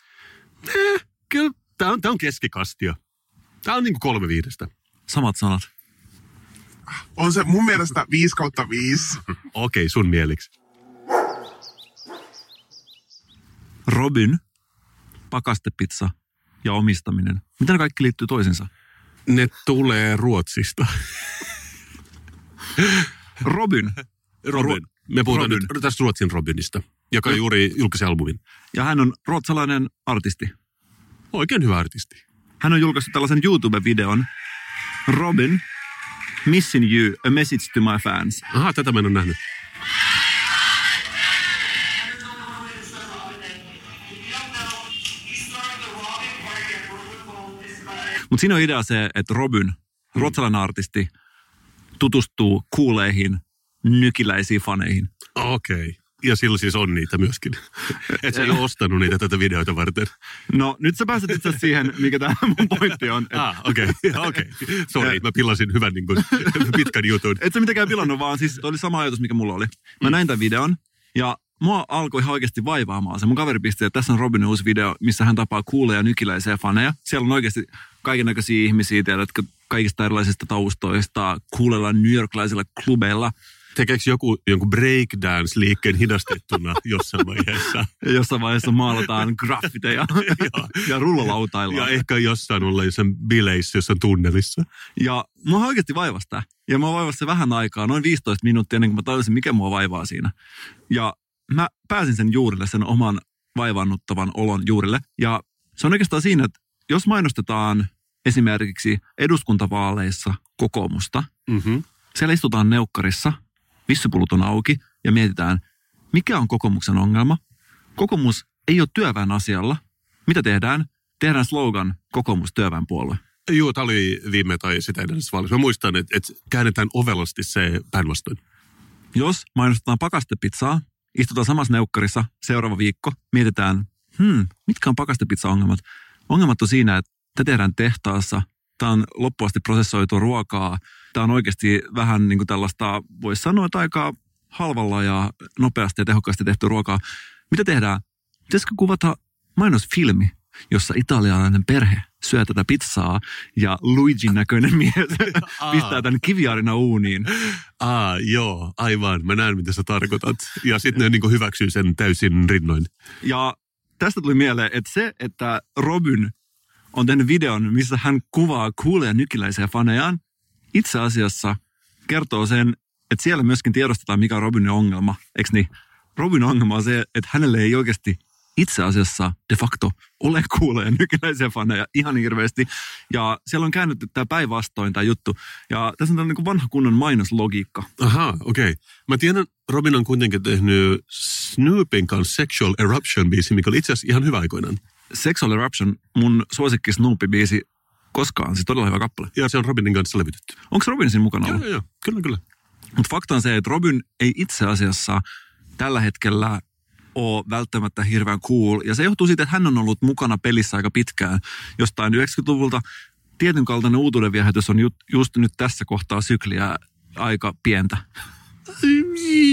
eh, kyllä tää on, tää on keskikastia. Tää on niin kuin kolme viidestä. Samat sanat. On se mun mielestä 5 kautta 5. Okei, sun mieliksi. Robin, pakastepizza ja omistaminen. Miten ne kaikki liittyy toisiinsa? Ne tulee Ruotsista. Robin. Robin. Me puhutaan Robin. nyt tästä Ruotsin Robinista, joka juuri julkaisi albumin. Ja hän on ruotsalainen artisti. Oikein hyvä artisti. Hän on julkaissut tällaisen YouTube-videon. Robin, Missing You, A Message to My Fans. Aha, tätä mä en ole nähnyt. Mutta siinä on idea se, että Robin, ruotsalainen artisti, tutustuu kuuleihin, nykiläisiin faneihin. Okei. Okay. Ja sillä siis on niitä myöskin. (laughs) Et sä ei ole ostanut niitä tätä videota varten. No nyt sä pääset itse siihen, mikä tämä mun pointti on. Et, Ah, okei. Okay. (laughs) okei. Okay. Sori, mä pillasin hyvän niin kuin, (laughs) pitkän jutun. et sä mitenkään pilannut, vaan siis oli sama ajatus, mikä mulla oli. Mä näin tämän videon ja mua alkoi ihan oikeasti vaivaamaan se. Mun kaveri pisti, että tässä on Robinin uusi video, missä hän tapaa kuuleja nykiläisiä faneja. Siellä on oikeasti kaiken näköisiä ihmisiä, tiedätkö, kaikista erilaisista taustoista, kuulella New Yorkilaisilla klubeilla. Tekeekö joku jonkun breakdance-liikkeen hidastettuna (laughs) jossain vaiheessa? Jossain vaiheessa maalataan graffiteja (laughs) ja rullalautaillaan. Ja ehkä jossain olla jossain bileissä jossain tunnelissa. Ja mua oikeasti vaivasi tää. Ja mua vaivasi se vähän aikaa, noin 15 minuuttia ennen kuin mä tajusin, mikä mua vaivaa siinä. Ja mä pääsin sen juurille, sen oman vaivaannuttavan olon juurille. Ja se on oikeastaan siinä, että jos mainostetaan esimerkiksi eduskuntavaaleissa kokoomusta, Mm-hmm. siellä istutaan neukkarissa, vissypulut on auki ja mietitään, mikä on kokoomuksen ongelma. Kokoomus ei ole työväen asialla. Mitä tehdään? Tehdään slogan kokoomus työväenpuolue. Joo, tämä oli viime tai sitä edellisessä vaalissa. Mä muistan, että, että käännetään ovelasti se päinvastoin. Jos mainostetaan pakastepizzaa, istutaan samassa neukkarissa seuraava viikko, mietitään, hmm, mitkä on pakastepizza-ongelmat? Ongelmat on siinä, että te tehdään tehtaassa, tämä on loppuasti prosessoitua ruokaa, tämä on oikeasti vähän niin kuin tällaista, voisi sanoa, että aika halvalla ja nopeasti ja tehokkaasti tehty ruokaa. Mitä tehdään? Pitäisikö kuvata mainosfilmi, jossa italialainen perhe syö tätä pizzaa ja Luigin näköinen mies (laughs) pistää tämän kiviarina uuniin. Aa, joo, aivan. Mä näen, mitä sä tarkoitat. Ja sitten ne niin hyväksyy sen täysin rinnoin. Ja tästä tuli mieleen, että se, että Robin on tehnyt videon, missä hän kuvaa kuuleja nykiläisiä fanejaan, itse asiassa kertoo sen, että siellä myöskin tiedostetaan, mikä on Robinin ongelma. Eikö niin? Robin ongelma on se, että hänelle ei oikeasti itse asiassa de facto ole kuuleja nykiläisiä faneja ihan hirveästi. Ja siellä on käännetty tämä päinvastoin tämä juttu. Ja tässä on tällainen niin vanha kunnon mainoslogiikka. Aha, okei. Okay. Mä tiedän, Robin on kuitenkin tehnyt Snoopin kanssa Sexual Eruption-biisi, mikä oli itse asiassa ihan hyvä aikoinaan. Sexual Eruption, mun suosikki Snoopy-biisi koskaan, siis todella hyvä kappale. Ja se on Robinin kanssa levitetty. Onko Robin siinä mukana Joo, ollut? joo, joo. Kyllä, kyllä. Mutta fakta on se, että Robin ei itse asiassa tällä hetkellä ole välttämättä hirveän cool. Ja se johtuu siitä, että hän on ollut mukana pelissä aika pitkään. Jostain 90-luvulta tietyn kaltainen uutuuden viehätys on ju- just nyt tässä kohtaa sykliä aika pientä.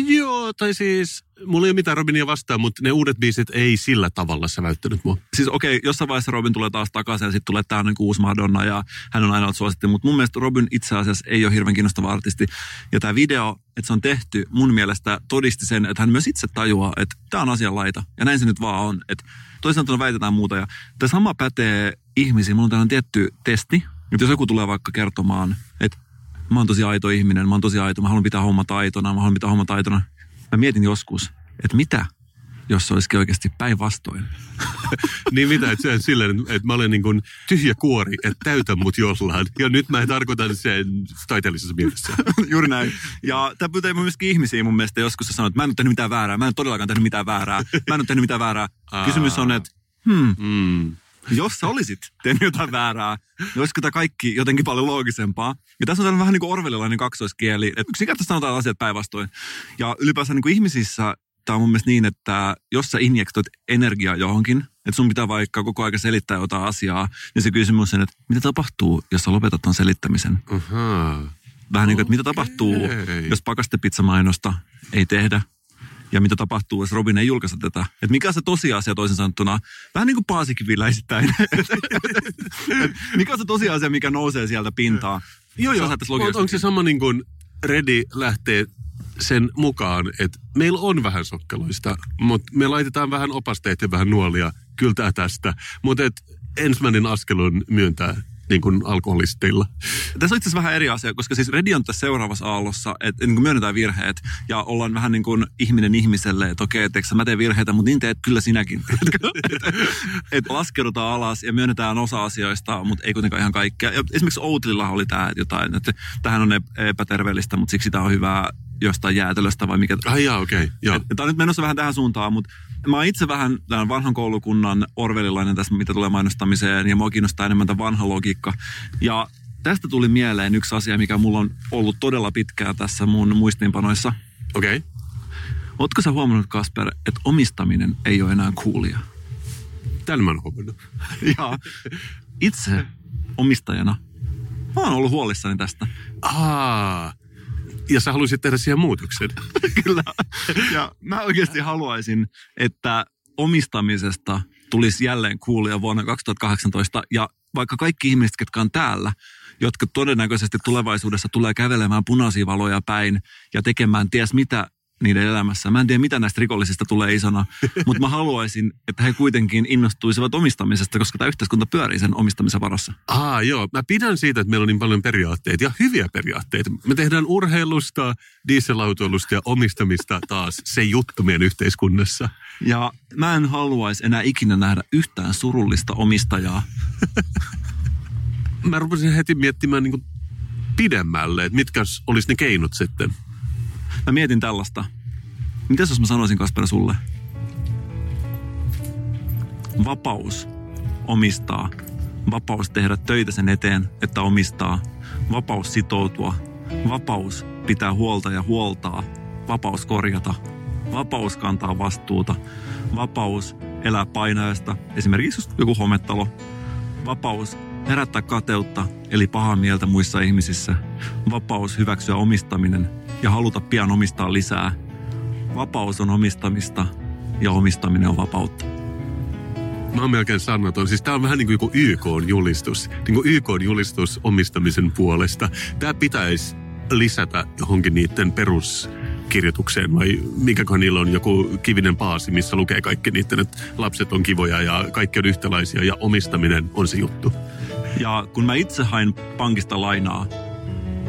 Joo, tai siis mulla ei ole mitään Robinia vastaan, mutta ne uudet biisit ei sillä tavalla säväyttänyt mua. Siis okei, okay, jossain vaiheessa Robin tulee taas takaisin ja sitten tulee tämä niin uusi Madonna ja hän on aina ollut suosittu. Mutta mun mielestä Robin itse asiassa ei ole hirveän kiinnostava artisti. Ja tämä video, että se on tehty, mun mielestä todisti sen, että hän myös itse tajuaa, että tämä on asianlaita. Ja näin se nyt vaan on. Että toisaalta väitetään muuta. Ja tämä sama pätee ihmisiin. Mulla on tietty testi, että jos joku tulee vaikka kertomaan, että mä oon tosi aito ihminen, mä oon tosi aito, mä haluan pitää homma aitona, mä haluan pitää homma aitona. Mä mietin joskus, että mitä, jos se olisikin oikeasti päinvastoin. (laughs) niin mitä, että se silleen, että mä olen niin kuin tyhjä kuori, että täytä mut jollain. Ja nyt mä en tarkoita sen taiteellisessa mielessä. (laughs) Juuri näin. Ja tämä pyytää myöskin ihmisiä mun mielestä joskus sanoa, että mä en ole tehnyt mitään väärää, mä en todellakaan tehnyt mitään väärää, mä en ole tehnyt mitään väärää. Kysymys on, että hmm, Mm. Jos sä olisit tehnyt jotain väärää, niin olisiko tämä kaikki jotenkin paljon loogisempaa? Ja tässä on tällainen vähän niin kuin orvelilainen kaksoiskieli, että yksinkertaisesti sanotaan asiat päinvastoin. Ja ylipäänsä niin kuin ihmisissä tämä on mun mielestä niin, että jos sä injektoit energiaa johonkin, että sun pitää vaikka koko ajan selittää jotain asiaa, niin se kysymys on, että mitä tapahtuu, jos sä lopetat ton selittämisen? Ahaa. Vähän niin kuin, että mitä tapahtuu, jos pakastepizzamainosta ei tehdä, ja mitä tapahtuu, jos Robin ei julkaista tätä. Että mikä on se tosiasia toisin sanottuna, vähän niin kuin paasikiviläisittäin. (laughs) Et mikä on se tosiasia, mikä nousee sieltä pintaan? Joo, joo. On, onko se sama niin kuin Redi lähtee sen mukaan, että meillä on vähän sokkeloista, mutta me laitetaan vähän opasteita ja vähän nuolia, kyllä tää tästä. Mutta ensimmäinen askel on myöntää niin kuin alkoholistilla. Tässä on itse asiassa vähän eri asia, koska siis Redi on tässä seuraavassa aallossa, että niin kuin myönnetään virheet ja ollaan vähän niin kuin ihminen ihmiselle, että okei, että mä teen virheitä, mutta niin teet kyllä sinäkin. (laughs) että et laskeudutaan alas ja myönnetään osa asioista, mutta ei kuitenkaan ihan kaikkea. Ja esimerkiksi Outlilla oli tämä jotain, että tähän on ep- epäterveellistä, mutta siksi tämä on hyvää jostain jäätelöstä vai mikä. Ai jaa, okei. Okay. Joo. Tämä on nyt menossa vähän tähän suuntaan, mutta mä oon itse vähän tämän vanhan koulukunnan orvelilainen tässä, mitä tulee mainostamiseen, ja mua kiinnostaa enemmän tämä vanha logiikka. Ja tästä tuli mieleen yksi asia, mikä mulla on ollut todella pitkään tässä mun muistiinpanoissa. Okei. Okay. Ootko sä huomannut, Kasper, että omistaminen ei ole enää kuulia? Tämän mä oon huomannut. (laughs) Ja itse omistajana mä oon ollut huolissani tästä. Aa. Ja sä haluaisit tehdä siihen muutoksen. (laughs) Kyllä. Ja mä oikeasti haluaisin, että omistamisesta tulisi jälleen kuulia vuonna 2018. Ja vaikka kaikki ihmiset, ketkä on täällä, jotka todennäköisesti tulevaisuudessa tulee kävelemään punaisia valoja päin ja tekemään ties mitä niiden elämässä. Mä en tiedä, mitä näistä rikollisista tulee isona, (laughs) mutta mä haluaisin, että he kuitenkin innostuisivat omistamisesta, koska tämä yhteiskunta pyörii sen omistamisen varassa. Aa, joo. Mä pidän siitä, että meillä on niin paljon periaatteita ja hyviä periaatteita. Me tehdään urheilusta, dieselautoilusta ja omistamista taas se juttu meidän yhteiskunnassa. Ja mä en haluaisi enää ikinä nähdä yhtään surullista omistajaa, (laughs) Mä rupesin heti miettimään niin pidemmälle, että mitkä olisi ne keinot sitten. Mä mietin tällaista. Mitäs jos mä sanoisin Kasper sulle? Vapaus omistaa. Vapaus tehdä töitä sen eteen, että omistaa. Vapaus sitoutua. Vapaus pitää huolta ja huoltaa. Vapaus korjata. Vapaus kantaa vastuuta. Vapaus elää painajasta, esimerkiksi joku hometalo. Vapaus herättää kateutta, eli pahaa mieltä muissa ihmisissä. Vapaus hyväksyä omistaminen ja haluta pian omistaa lisää. Vapaus on omistamista ja omistaminen on vapautta. Mä oon melkein sanaton. Siis tää on vähän niin kuin joku YK-julistus. Niin kuin YK-julistus omistamisen puolesta. Tää pitäisi lisätä johonkin niiden peruskirjoitukseen vai mikäköhän niillä on joku kivinen paasi, missä lukee kaikki niiden, että lapset on kivoja ja kaikki on yhtäläisiä ja omistaminen on se juttu. Ja kun mä itse hain pankista lainaa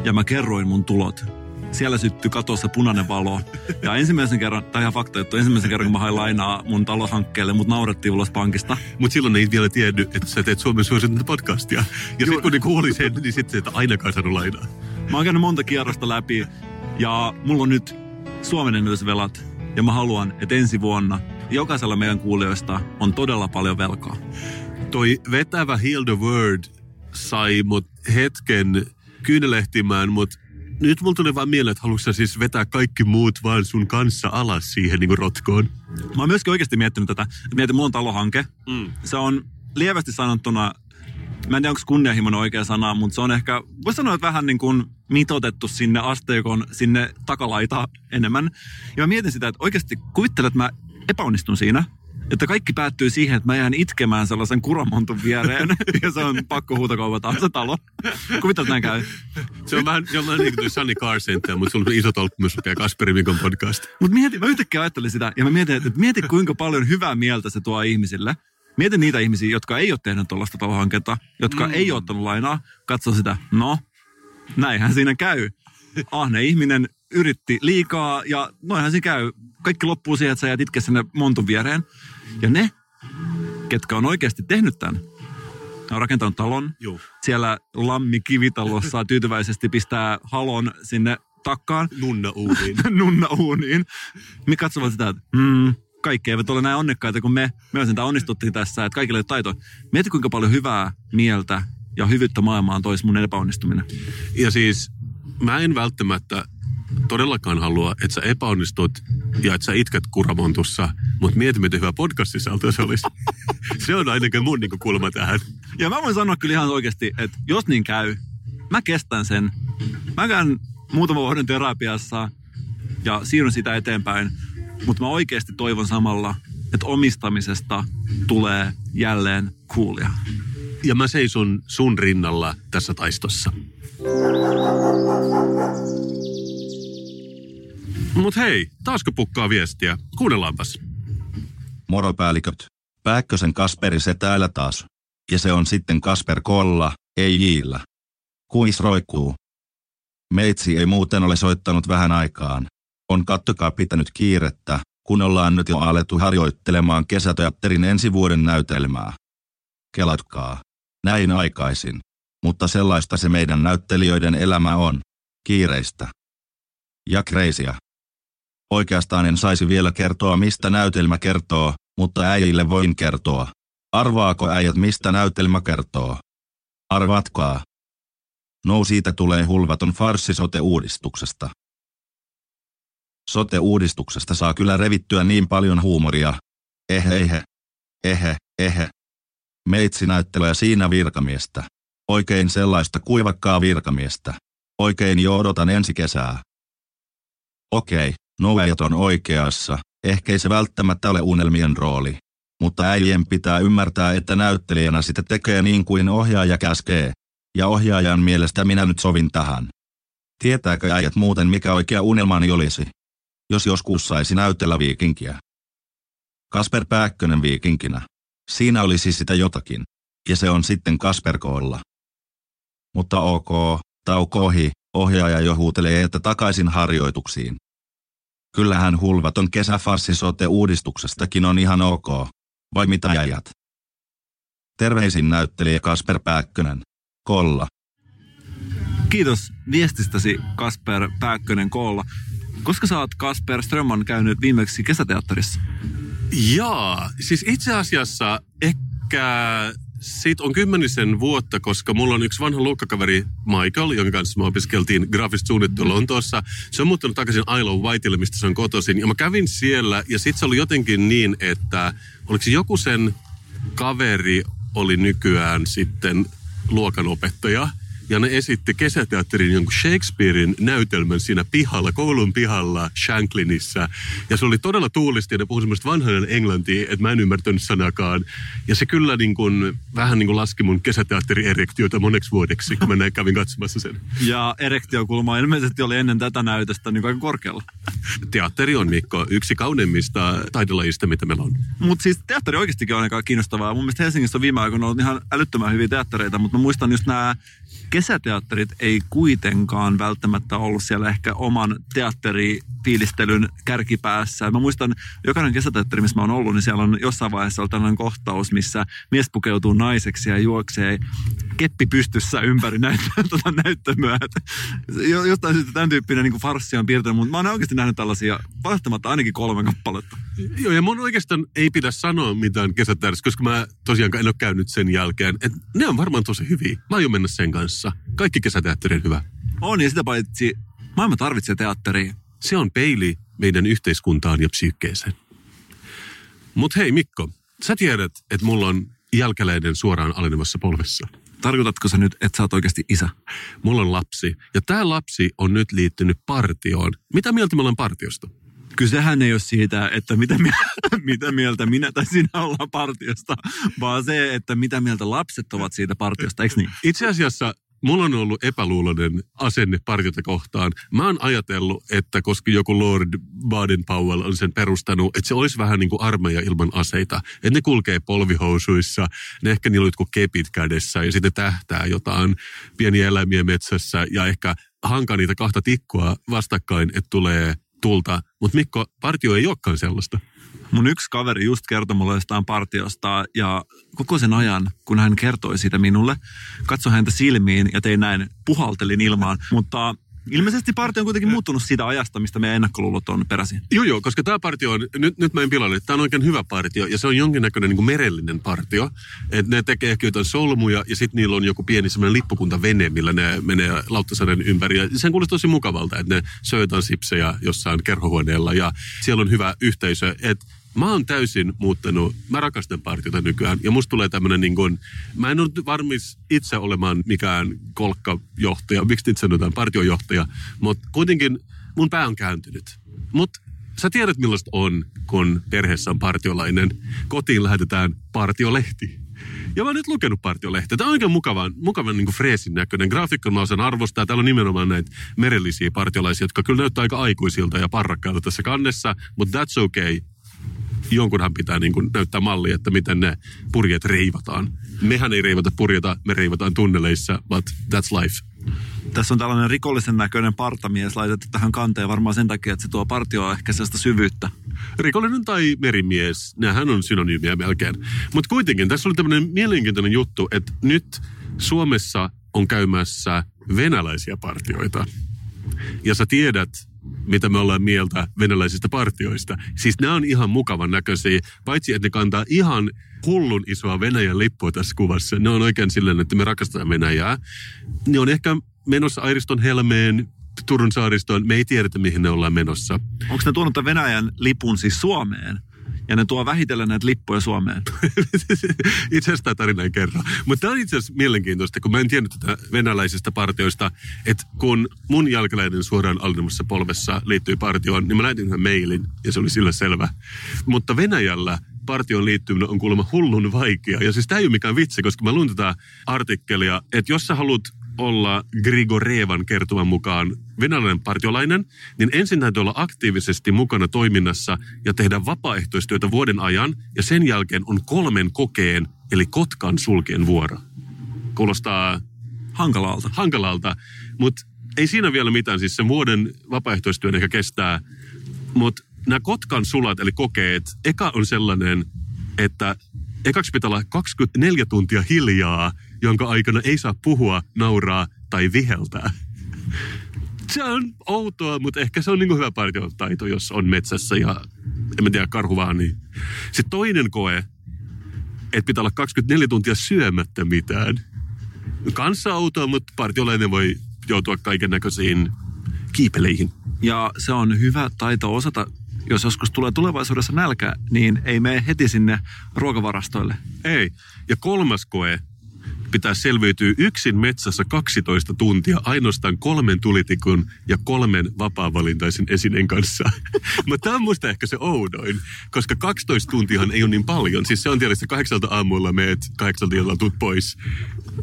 ja mä kerroin mun tulot, siellä syttyi katossa punainen valo. Ja ensimmäisen kerran, tai ihan fakta juttu, ensimmäisen kerran kun mä hain lainaa mun talohankkeelle, mut naurettiin ulos pankista. Mutta silloin ei vielä tiennyt, että sä teet Suomen suosittua podcastia. Ja sitten kun ne kuuli sen, niin sitten että ainakaan saanut lainaa. Mä oon käynyt monta kierrosta läpi ja mulla on nyt Suomen ennätysvelat. Ja mä haluan, että ensi vuonna jokaisella meidän kuulijoista on todella paljon velkaa. Toi vetävä Heal the Word sai mut hetken kyynelehtimään, mutta nyt mulla tuli vaan mieleen, että haluatko siis vetää kaikki muut vaan sun kanssa alas siihen niin rotkoon? Mä oon myöskin oikeasti miettinyt tätä. Mietin, mulla on talohanke. Mm. Se on lievästi sanottuna mä en tiedä onko kunnianhimoinen oikea sana, mutta se on ehkä, voisi sanoa, että vähän niin kuin mitotettu sinne asteikon, sinne takalaita enemmän. Ja mä mietin sitä, että oikeasti kuvittelet, että mä epäonnistun siinä, että kaikki päättyy siihen, että mä jään itkemään sellaisen kuramontun viereen (laughs) ja se on pakko huutokaupata se talo. Että näin käy. Se on vähän jollain niin kuin Sunny Car Center, mutta sulla on iso tolkku myös lukee Kasperi Mikon podcast. Mutta mieti, mä yhtäkkiä ajattelin sitä ja mä mietin, että mieti kuinka paljon hyvää mieltä se tuo ihmisille. Mieti niitä ihmisiä, jotka ei ole tehnyt tuollaista talohanketta, jotka mm. ei ole ottanut lainaa, katso sitä, no, näinhän siinä käy. Ahne ihminen yritti liikaa ja noinhan se käy. Kaikki loppuu siihen, että sä jäät itke sinne montun viereen. Ja ne, ketkä on oikeasti tehnyt tämän, ne on rakentanut talon. Joo. Siellä Lammi kivitalossa tyytyväisesti pistää halon sinne takkaan. Nunna uuniin. (laughs) nunna uuniin. Me katsovat sitä, että mm, kaikki eivät ole näin onnekkaita kuin me. Me sen onnistuttiin tässä, että kaikille ei ole taito. Mieti kuinka paljon hyvää mieltä ja hyvyyttä maailmaan toisi mun epäonnistuminen. Ja siis mä en välttämättä todellakaan halua, että sä epäonnistut ja että sä itket kuramontussa, mutta mieti, miten hyvä podcast-sisältö se olisi. (laughs) se on ainakin mun niin kulma tähän. Ja mä voin sanoa kyllä ihan oikeasti, että jos niin käy, mä kestän sen. Mä käyn muutaman vuoden terapiassa ja siirryn sitä eteenpäin, mutta mä oikeasti toivon samalla, että omistamisesta tulee jälleen kuulia. Ja mä seison sun rinnalla tässä taistossa. Mut hei, taasko pukkaa viestiä? Kuunnellaanpas. Moro päälliköt. Pääkkösen Kasperi se täällä taas. Ja se on sitten Kasper Kolla, ei Jiillä. Kuis roikkuu. Meitsi ei muuten ole soittanut vähän aikaan. On kattokaa pitänyt kiirettä, kun ollaan nyt jo alettu harjoittelemaan kesäteatterin ensi vuoden näytelmää. Kelatkaa. Näin aikaisin. Mutta sellaista se meidän näyttelijöiden elämä on. Kiireistä. Ja kreisiä. Oikeastaan en saisi vielä kertoa mistä näytelmä kertoo, mutta äijille voin kertoa. Arvaako äijät mistä näytelmä kertoo? Arvatkaa. No siitä tulee hulvaton farssi sote-uudistuksesta. Sote-uudistuksesta saa kyllä revittyä niin paljon huumoria. Ehe ehe. Ehe, ehe. Meitsi näyttelee siinä virkamiestä. Oikein sellaista kuivakkaa virkamiestä. Oikein jo odotan ensi kesää. Okei, no äijät on oikeassa, ehkä ei se välttämättä ole unelmien rooli. Mutta äijien pitää ymmärtää, että näyttelijänä sitä tekee niin kuin ohjaaja käskee. Ja ohjaajan mielestä minä nyt sovin tähän. Tietääkö äijät muuten mikä oikea unelmani olisi? Jos joskus saisi näytellä viikinkiä. Kasper Pääkkönen viikinkinä. Siinä olisi sitä jotakin. Ja se on sitten Kasper Koolla. Mutta ok, tauko ohi, ohjaaja jo huutelee, että takaisin harjoituksiin. Kyllähän hulvaton kesäfarssi sote-uudistuksestakin on ihan ok. Vai mitä äijät? Terveisin näyttelijä Kasper Pääkkönen. Kolla. Kiitos viestistäsi Kasper Pääkkönen Koolla. Koska sä oot Kasper Strömman käynyt viimeksi kesäteatterissa? Jaa, siis itse asiassa ehkä siitä on kymmenisen vuotta, koska mulla on yksi vanha luokkakaveri Michael, jonka kanssa me opiskeltiin graafista suunnittelua Lontoossa. Se on muuttanut takaisin of Whiteille, mistä se on kotoisin. Ja mä kävin siellä ja sitten se oli jotenkin niin, että oliko se joku sen kaveri oli nykyään sitten luokanopettaja. Ja ne esitti kesäteatterin jonkun Shakespearein näytelmän siinä pihalla, koulun pihalla Shanklinissa. Ja se oli todella tuulisti ja ne puhui semmoista vanhojen englantia, että mä en ymmärtänyt sanakaan. Ja se kyllä niin kuin, vähän niin kuin laski mun kesäteatterierektiota moneksi vuodeksi, kun mä näin kävin katsomassa sen. Ja erektiokulma ilmeisesti oli ennen tätä näytöstä niin aika korkealla. Teatteri on, Mikko, yksi kauneimmista taidelajista, mitä meillä on. Mutta siis teatteri oikeastikin on aika kiinnostavaa. Mun mielestä Helsingissä on viime aikoina ollut ihan älyttömän hyviä teattereita, mutta mä muistan just nämä kesäteatterit ei kuitenkaan välttämättä ollut siellä ehkä oman teatterifiilistelyn kärkipäässä. Mä muistan, jokainen kesäteatteri, missä mä oon ollut, niin siellä on jossain vaiheessa ollut tällainen kohtaus, missä mies pukeutuu naiseksi ja juoksee keppi pystyssä ympäri (laughs) näyt- tuota näyttämöä. Jo- Jostain syystä tämän tyyppinen niin farssi on piirtänyt, mutta mä oon oikeasti nähnyt tällaisia välttämättä ainakin kolme kappaletta. Joo, ja mun oikeastaan ei pidä sanoa mitään kesäteatterista, koska mä tosiaan en ole käynyt sen jälkeen. Et ne on varmaan tosi hyviä. Mä aion mennä sen kanssa. Kaikki kesäteatteri on hyvä. On, ja sitä paitsi maailma tarvitsee teatteria. Se on peili meidän yhteiskuntaan ja psyykkeeseen. Mut hei Mikko, sä tiedät, että mulla on jälkeläinen suoraan alenevassa polvessa. Tarkoitatko sä nyt, että sä oot oikeasti isä? Mulla on lapsi. Ja tämä lapsi on nyt liittynyt partioon. Mitä mieltä me ollaan partiosta? Kysehän ei ole siitä, että mitä, mie- (laughs) mitä mieltä minä tai sinä ollaan partiosta, vaan se, että mitä mieltä lapset ovat siitä partiosta, eikö niin? Itse asiassa mulla on ollut epäluuloinen asenne partiota kohtaan. Mä oon ajatellut, että koska joku Lord Baden-Powell on sen perustanut, että se olisi vähän niin kuin armeija ilman aseita. Että ne kulkee polvihousuissa, ne ehkä niillä on jotkut kepit kädessä ja sitten tähtää jotain pieniä eläimiä metsässä ja ehkä hankaa niitä kahta tikkua vastakkain, että tulee tulta. Mutta Mikko, partio ei olekaan sellaista. Mun yksi kaveri just kertoi mulle jostain partiosta ja koko sen ajan, kun hän kertoi siitä minulle, katsoi häntä silmiin ja tein näin, puhaltelin ilmaan. Mutta ilmeisesti partio on kuitenkin muuttunut siitä ajasta, mistä meidän ennakkoluulot on peräisin. Joo, joo, koska tämä partio on, nyt, nyt mä en pilalle, tämä on oikein hyvä partio ja se on jonkinnäköinen niin kuin merellinen partio. Että ne tekee ehkä jotain solmuja ja sitten niillä on joku pieni semmoinen lippukuntavene, millä ne menee Lauttasaaren ympäri. Ja sen kuulostaa tosi mukavalta, että ne jotain sipsejä jossain kerhohuoneella ja siellä on hyvä yhteisö. Että Mä oon täysin muuttanut, mä rakastan partiota nykyään ja musta tulee tämmönen niin kuin, mä en ole varmis itse olemaan mikään kolkkajohtaja, miksi itse sanotaan partiojohtaja, mutta kuitenkin mun pää on kääntynyt. Mutta sä tiedät millaista on, kun perheessä on partiolainen. Kotiin lähetetään partiolehti. Ja mä oon nyt lukenut partiolehteä. Tämä on oikein mukavan, mukavan niin freesin näköinen. Graafikko mä osaan arvostaa. Täällä on nimenomaan näitä merellisiä partiolaisia, jotka kyllä näyttää aika aikuisilta ja parrakkailta tässä kannessa. Mutta that's okay jonkunhan pitää niin kuin näyttää malli, että miten ne purjeet reivataan. Mehän ei reivata purjeta, me reivataan tunneleissa, but that's life. Tässä on tällainen rikollisen näköinen partamies laitettu tähän kanteen varmaan sen takia, että se tuo partioa ehkä sellaista syvyyttä. Rikollinen tai merimies, nämähän on synonyymiä melkein. Mutta kuitenkin tässä oli tämmöinen mielenkiintoinen juttu, että nyt Suomessa on käymässä venäläisiä partioita. Ja sä tiedät, mitä me ollaan mieltä venäläisistä partioista. Siis nämä on ihan mukavan näköisiä, paitsi että ne kantaa ihan hullun isoa Venäjän lippua tässä kuvassa. Ne on oikein silleen, että me rakastetaan Venäjää. Ne on ehkä menossa Airiston helmeen, Turun saaristoon. Me ei tiedetä, mihin ne ollaan menossa. Onko ne tuonut Venäjän lipun siis Suomeen? Ja ne tuo vähitellen näitä lippuja Suomeen. (laughs) itse asiassa tämä tarina ei kerro. Mutta tämä on itse asiassa mielenkiintoista, kun mä en tiennyt tätä venäläisistä partioista, että kun mun jalkaläinen suoraan alennemmassa polvessa liittyy partioon, niin mä lähetin yhden mailin ja se oli sillä selvä. Mutta Venäjällä partion liittyminen on kuulemma hullun vaikea. Ja siis tämä ei ole mikään vitsi, koska mä luin tätä artikkelia, että jos sä haluat olla Grigorevan kertoman mukaan venäläinen partiolainen, niin ensin täytyy olla aktiivisesti mukana toiminnassa ja tehdä vapaaehtoistyötä vuoden ajan, ja sen jälkeen on kolmen kokeen, eli Kotkan sulkien vuoro. Kuulostaa Hankalalta. hankalalta, mutta ei siinä vielä mitään. Siis sen vuoden vapaaehtoistyön ehkä kestää, mutta nämä Kotkan sulat, eli kokeet, eka on sellainen, että ekaksi pitää olla 24 tuntia hiljaa, jonka aikana ei saa puhua, nauraa tai viheltää. Se on outoa, mutta ehkä se on niin hyvä partiotaito, jos on metsässä ja en mä tiedä, karhu vaan niin. Sitten toinen koe, että pitää olla 24 tuntia syömättä mitään. Kanssa outoa, mutta partiolainen voi joutua kaiken näköisiin kiipeleihin. Ja se on hyvä taito osata, jos joskus tulee tulevaisuudessa nälkä, niin ei mene heti sinne ruokavarastoille. Ei. Ja kolmas koe, pitää selviytyä yksin metsässä 12 tuntia ainoastaan kolmen tulitikun ja kolmen vapaa-valintaisen esineen kanssa. (laughs) Mutta tämä on musta ehkä se oudoin, koska 12 tuntiahan ei ole niin paljon. Siis se on tietysti kahdeksalta aamulla meet, kahdeksalta illalla tuut pois.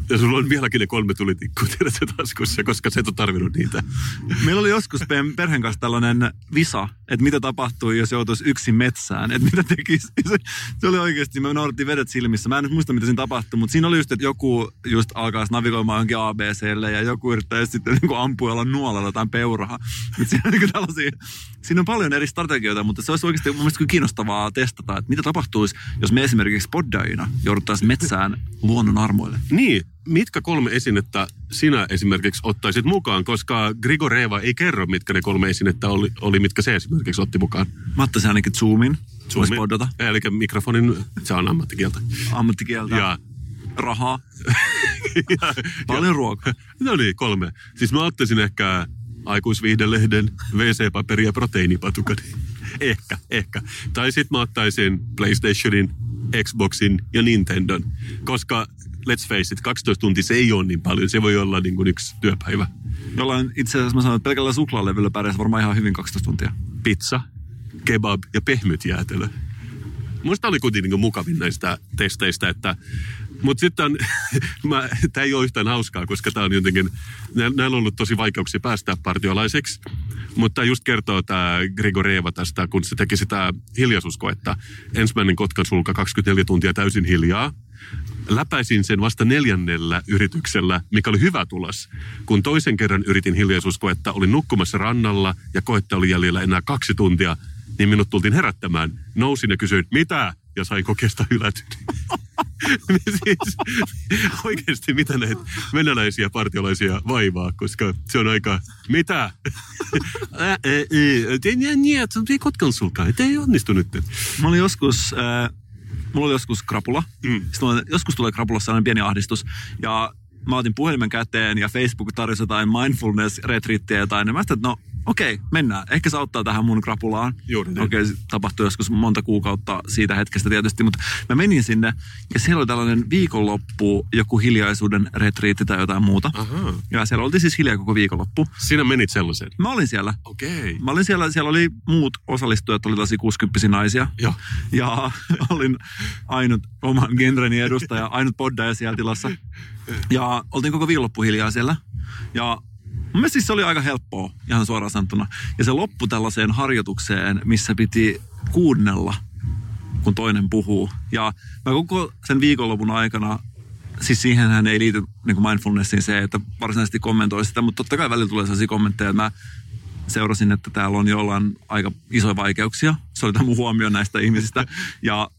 Ja sulla on vieläkin ne kolme tulitikkua tiedätkö, taskussa, koska sä et ole tarvinnut niitä. Meillä oli joskus perheen kanssa tällainen visa, että mitä tapahtuu, jos joutuisi yksin metsään, että mitä tekisi. Se, (laughs) se oli oikeasti, me noudattiin vedet silmissä. Mä en nyt muista, mitä siinä tapahtui, mutta siinä oli just, että joku just alkaa navigoimaan johonkin ABClle ja joku yrittää sitten niin kuin ampua olla nuolella tai peuraha. Mutta siinä, on niin tällaisia, siinä on paljon eri strategioita, mutta se olisi oikeasti mun mielestä kiinnostavaa testata, että mitä tapahtuisi, jos me esimerkiksi poddaina jouduttaisiin metsään luonnon armoille. Niin, mitkä kolme esinettä sinä esimerkiksi ottaisit mukaan, koska Grigoreva ei kerro, mitkä ne kolme esinettä oli, oli mitkä se esimerkiksi otti mukaan. Mä ottaisin ainakin Zoomin, Zoomi. poddata, Eli mikrofonin, se on ammattikieltä. ammattikieltä, Ja, rahaa, (laughs) ja, paljon ruokaa. (laughs) No niin, kolme. Siis mä ottaisin ehkä aikuisviihdelehden, WC-paperi ja proteiinipatukan. (laughs) Ehkä, ehkä. Tai sitten mä ottaisin PlayStationin, Xboxin ja Nintendon. Koska let's face it, 12 tuntia se ei ole niin paljon. Se voi olla niin kuin yksi työpäivä. Jollain itse asiassa mä sanon, että pelkällä suklaalevyllä pärjäs varmaan ihan hyvin 12 tuntia. Pizza, kebab ja pehmyt jäätelö. Musta oli kuitenkin niin mukavin näistä testeistä, että mutta sitten tämä (laughs) ei ole yhtään hauskaa, koska tämä on jotenkin, näillä on ollut tosi vaikeuksia päästä partiolaiseksi. Mutta just kertoo tämä Grigoreva tästä, kun se teki sitä hiljaisuuskoetta. Ensimmäinen Kotkan sulka 24 tuntia täysin hiljaa. Läpäisin sen vasta neljännellä yrityksellä, mikä oli hyvä tulos. Kun toisen kerran yritin hiljaisuuskoetta, olin nukkumassa rannalla ja koetta oli jäljellä enää kaksi tuntia, niin minut tultiin herättämään. Nousin ja kysyin, mitä? Ja sain kokeesta hylätyn. (laughs) siis, oikeasti mitä näitä venäläisiä partiolaisia vaivaa, koska se on aika, mitä? (laughs) Niin, ei kotkan sulkaan, että ei onnistu nyt. Mä olin joskus, äh, mulla oli joskus krapula. Mm. Sitten joskus tulee krapulassa sellainen pieni ahdistus. Ja mä otin puhelimen käteen ja Facebook tarjosi jotain mindfulness-retriittiä jotain. Ja mä että no okei, okay, mennään. Ehkä se auttaa tähän mun krapulaan. Juuri niin. Okei, okay, tapahtui joskus monta kuukautta siitä hetkestä tietysti, mutta mä menin sinne ja siellä oli tällainen viikonloppu, joku hiljaisuuden retriitti tai jotain muuta. Aha. Ja siellä oltiin siis hiljaa koko viikonloppu. Sinä menit sellaiseen? Mä olin siellä. Okei. Okay. Mä olin siellä, siellä oli muut osallistujat, oli tällaisia 60 naisia. Joo. Ja (laughs) olin ainut oman genreni edustaja, ainut poddaja siellä tilassa. Ja oltiin koko viikonloppu hiljaa siellä. Ja Mielestä siis se oli aika helppoa, ihan suoraan sanottuna. Ja se loppui tällaiseen harjoitukseen, missä piti kuunnella, kun toinen puhuu. Ja mä koko sen viikonlopun aikana, siis siihenhän ei liity niin mindfulnessiin se, että varsinaisesti kommentoi sitä, mutta totta kai välillä tulee sellaisia kommentteja, että mä seurasin, että täällä on jollain aika isoja vaikeuksia. Se oli tämä mun huomio näistä ihmisistä. Ja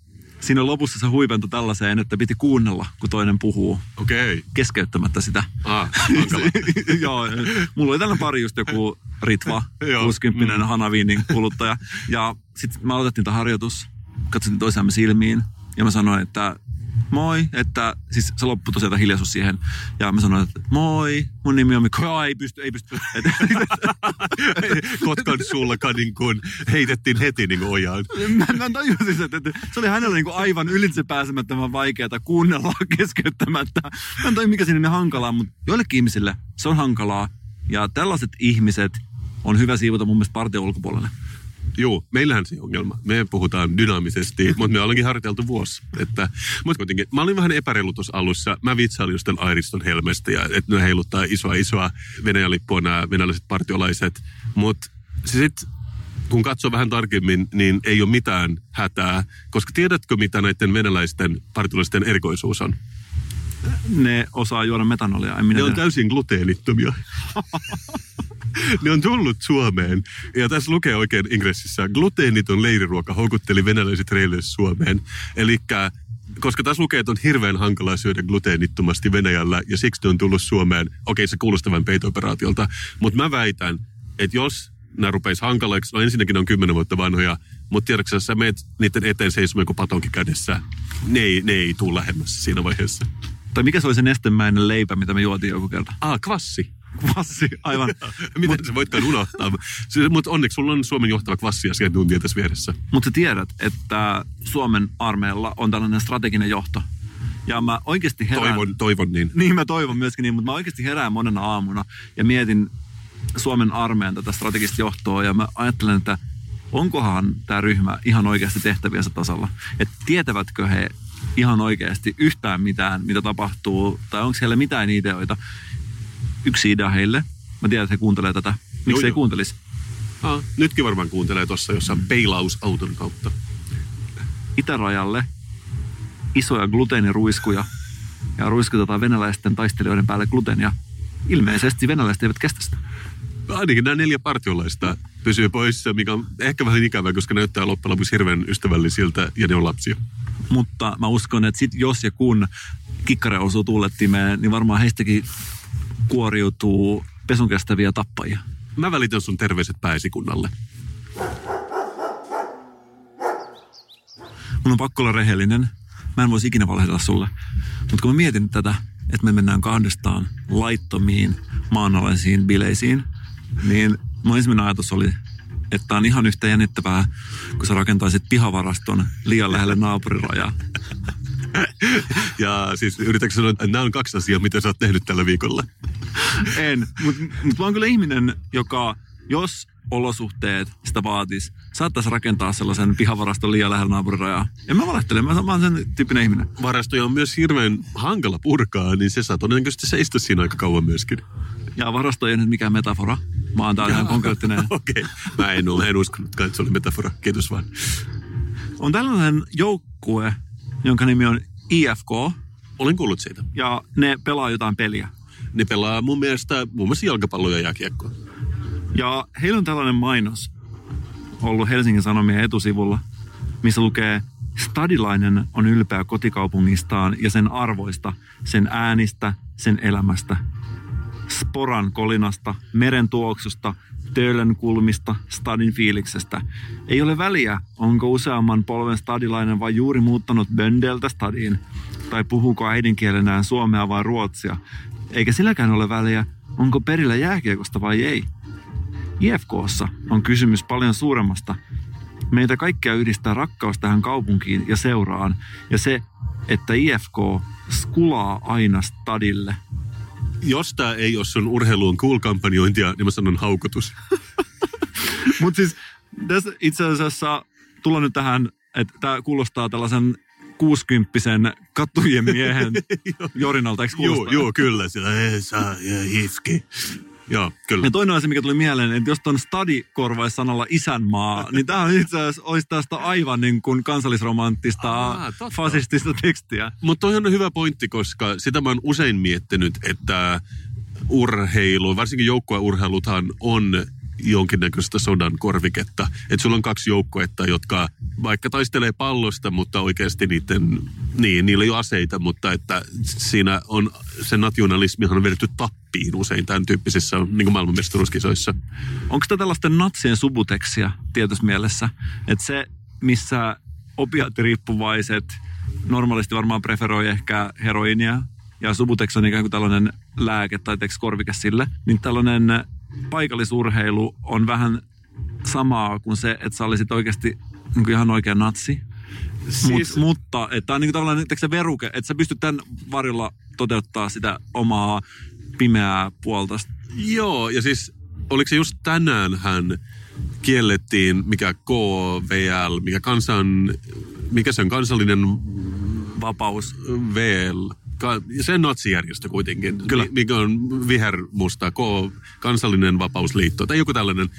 siinä lopussa se huipentui tällaiseen, että piti kuunnella, kun toinen puhuu. Okei. Okay. Keskeyttämättä sitä. Ah, (laughs) Joo, mulla oli tällä pari just joku Ritva, (laughs) 60 mm. Hanaviinin kuluttaja. Ja sitten mä aloitettiin tämä harjoitus, katsottiin toisiamme silmiin ja mä sanoin, että moi, että siis se loppui tosiaan hiljaisuus siihen. Ja mä sanoin, että moi, mun nimi on Mikko. ei pysty, ei pysty. (laughs) (laughs) Kotkan suulla niin kuin heitettiin heti niin kuin ojaan. (laughs) mä, mä tajusin, että, että, se oli hänellä niin kuin aivan ylitse pääsemättömän vaikeaa kuunnella keskeyttämättä. Mä en tajua, mikä siinä on hankalaa, mutta joillekin ihmisille se on hankalaa. Ja tällaiset ihmiset on hyvä siivota mun mielestä partion ulkopuolelle. Joo, meillähän se ongelma. Me puhutaan dynaamisesti, mutta me ollaankin harjoiteltu vuosi. Että, mutta kuitenkin, mä olin vähän epäreilu tuossa alussa. Mä vitsailin just tämän Airiston helmestä ja että ne heiluttaa isoa isoa Venäjän lippua nämä venäläiset partiolaiset. Mutta sitten kun katsoo vähän tarkemmin, niin ei ole mitään hätää. Koska tiedätkö, mitä näiden venäläisten partiolaisten erikoisuus on? Ne osaa juoda metanolia. En minä ne on täysin gluteenittomia. (laughs) (laughs) ne on tullut Suomeen. Ja tässä lukee oikein ingressissä, gluteeniton leiriruoka houkutteli venäläiset reille Suomeen. Eli koska tässä lukee, että on hirveän hankalaa syödä gluteenittomasti Venäjällä ja siksi ne on tullut Suomeen. Okei, se kuulostaa vain peito-operaatiolta, mutta mä väitän, että jos nämä rupeisi hankalaksi, no ensinnäkin ne on kymmenen vuotta vanhoja, mutta tiedätkö sä meet niiden eteen seisomaan kuin patonkin kädessä, ne ei, ne ei tule lähemmässä siinä vaiheessa. Tai mikä se oli se nestemäinen leipä, mitä me juotiin joku kerta? Ah, kvassi. Kvassi, aivan. (laughs) Miten Mut, sä voitkaan unohtaa? Mutta onneksi sulla on Suomen johtava kvassiasiantuntija tässä vieressä. Mutta sä tiedät, että Suomen armeilla on tällainen strateginen johto. Ja mä oikeasti herään... Toivon, toivon niin. Niin, mä toivon myöskin niin, mutta mä oikeasti herään monena aamuna ja mietin Suomen armeijan tätä strategista johtoa ja mä ajattelen, että onkohan tämä ryhmä ihan oikeasti tehtäviensä tasalla. Että tietävätkö he ihan oikeasti yhtään mitään, mitä tapahtuu, tai onko heillä mitään ideoita. Yksi idea heille. Mä tiedän, että he kuuntelee tätä. Miksi ei kuuntelisi? Ah, nytkin varmaan kuuntelee tuossa jossain peilausauton kautta. Itärajalle isoja gluteeniruiskuja ja ruiskutetaan venäläisten taistelijoiden päälle gluteenia. Ilmeisesti venäläiset eivät kestä sitä. Ainakin nämä neljä partiolaista pysyy poissa, mikä on ehkä vähän ikävää, koska näyttää loppujen lopuksi hirveän ystävällisiltä ja ne on lapsia. Mutta mä uskon, että sit jos ja kun kikkare osuu tuulettimeen, niin varmaan heistäkin kuoriutuu pesun kestäviä tappajia. Mä välitän sun terveiset pääsikunnalle. Mun on pakko olla rehellinen. Mä en voisi ikinä valehdella sulle. Mutta kun mä mietin tätä, että me mennään kahdestaan laittomiin maanalaisiin bileisiin, niin mun ensimmäinen ajatus oli, että on ihan yhtä jännittävää, kun sä rakentaisit pihavaraston liian lähelle naapurirajaa. (laughs) ja siis yritätkö sanoa, että nämä on kaksi asiaa, mitä sä oot tehnyt tällä viikolla? En, mutta mut mä oon kyllä ihminen, joka jos olosuhteet sitä vaatis, saattaisi rakentaa sellaisen pihavaraston liian lähellä naapurirajaa. En mä valehtele, mä oon sen tyyppinen ihminen. Varastoja on myös hirveän hankala purkaa, niin se saa todennäköisesti seistä siinä aika kauan myöskin. Ja varasto ei nyt mikään metafora, vaan tää on ihan konkreettinen. (laughs) Okei, okay. mä en ole, en uskonutkaan, että se oli metafora. Kiitos vaan. On tällainen joukkue, jonka nimi on IFK, Olen kuullut siitä. ja ne pelaa jotain peliä. Ne pelaa mun mielestä muun muassa jalkapalloa ja jääkiekkoa. Ja heillä on tällainen mainos ollut Helsingin Sanomien etusivulla, missä lukee Stadilainen on ylpeä kotikaupungistaan ja sen arvoista, sen äänistä, sen elämästä. Sporan kolinasta, meren tuoksusta, Töölön kulmista, stadin fiiliksestä. Ei ole väliä, onko useamman polven stadilainen vai juuri muuttanut Böndeltä stadiin, tai puhuuko äidinkielenään suomea vai ruotsia. Eikä silläkään ole väliä, onko perillä jääkiekosta vai ei. IFKssa on kysymys paljon suuremmasta. Meitä kaikkia yhdistää rakkaus tähän kaupunkiin ja seuraan, ja se, että IFK skulaa aina stadille. Jos tämä ei ole sun urheiluun cool-kampanjointia, niin mä sanon haukotus. (laughs) Mutta siis tässä itse asiassa tullaan nyt tähän, että tämä kuulostaa tällaisen 60 kattujen miehen jorinalta, (laughs) eikö Joo, kuulostaa? joo, kyllä. Sillä ei saa ja. Joo, kyllä. Ja toinen asia, mikä tuli mieleen, että jos ton stadi korvaisi sanalla isänmaa, niin tämä itse asiassa olisi tästä aivan niin kuin kansallisromanttista, Aa, totta. fasistista tekstiä. Mutta toi on hyvä pointti, koska sitä mä oon usein miettinyt, että urheilu, varsinkin joukkueurheiluthan on jonkinnäköistä sodan korviketta. Että sulla on kaksi joukkuetta, jotka vaikka taistelee pallosta, mutta oikeasti niiden, niin, niillä ei ole aseita, mutta että siinä on, se nationalismihan on vedetty tappiin usein tämän tyyppisissä niin maailmanmestaruuskisoissa. Onko tämä tällaisten natsien subuteksia tietyssä mielessä? Että se, missä opiaattiriippuvaiset normaalisti varmaan preferoi ehkä heroinia, ja Subutex on ikään kuin tällainen lääke tai korvike sille, niin tällainen paikallisurheilu on vähän samaa kuin se, että sä olisit oikeasti niin kuin ihan oikea natsi. Siis... Mut, mutta että on niin kuin tällainen tiedätkö, se veruke, että sä pystyt tämän varjolla toteuttaa sitä omaa pimeää puolta. Joo, ja siis oliko se just tänään hän kiellettiin, mikä KVL, mikä kansan, mikä se on kansallinen Vapaus. VL, ka, se natsijärjestö kuitenkin, Kyllä. Mi- mikä on vihermusta, K, kansallinen vapausliitto tai joku tällainen.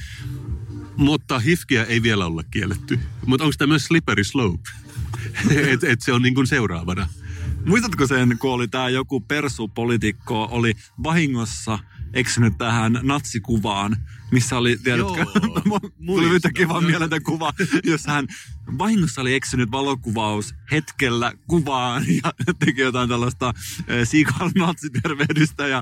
Mutta hifkiä ei vielä olla kielletty. Mutta onko tämä myös slippery slope? (laughs) että et se on niin kuin seuraavana. Muistatko sen, kun oli tämä joku persupolitiikko, oli vahingossa eksynyt tähän natsikuvaan, missä oli, tiedätkö, Joo, (laughs) tuli yhtäkkiä vaan joo. mieleen tämä kuva, jossa hän vahingossa oli eksynyt valokuvaus hetkellä kuvaan ja teki jotain tällaista eh, Seagull natsitervehdystä ja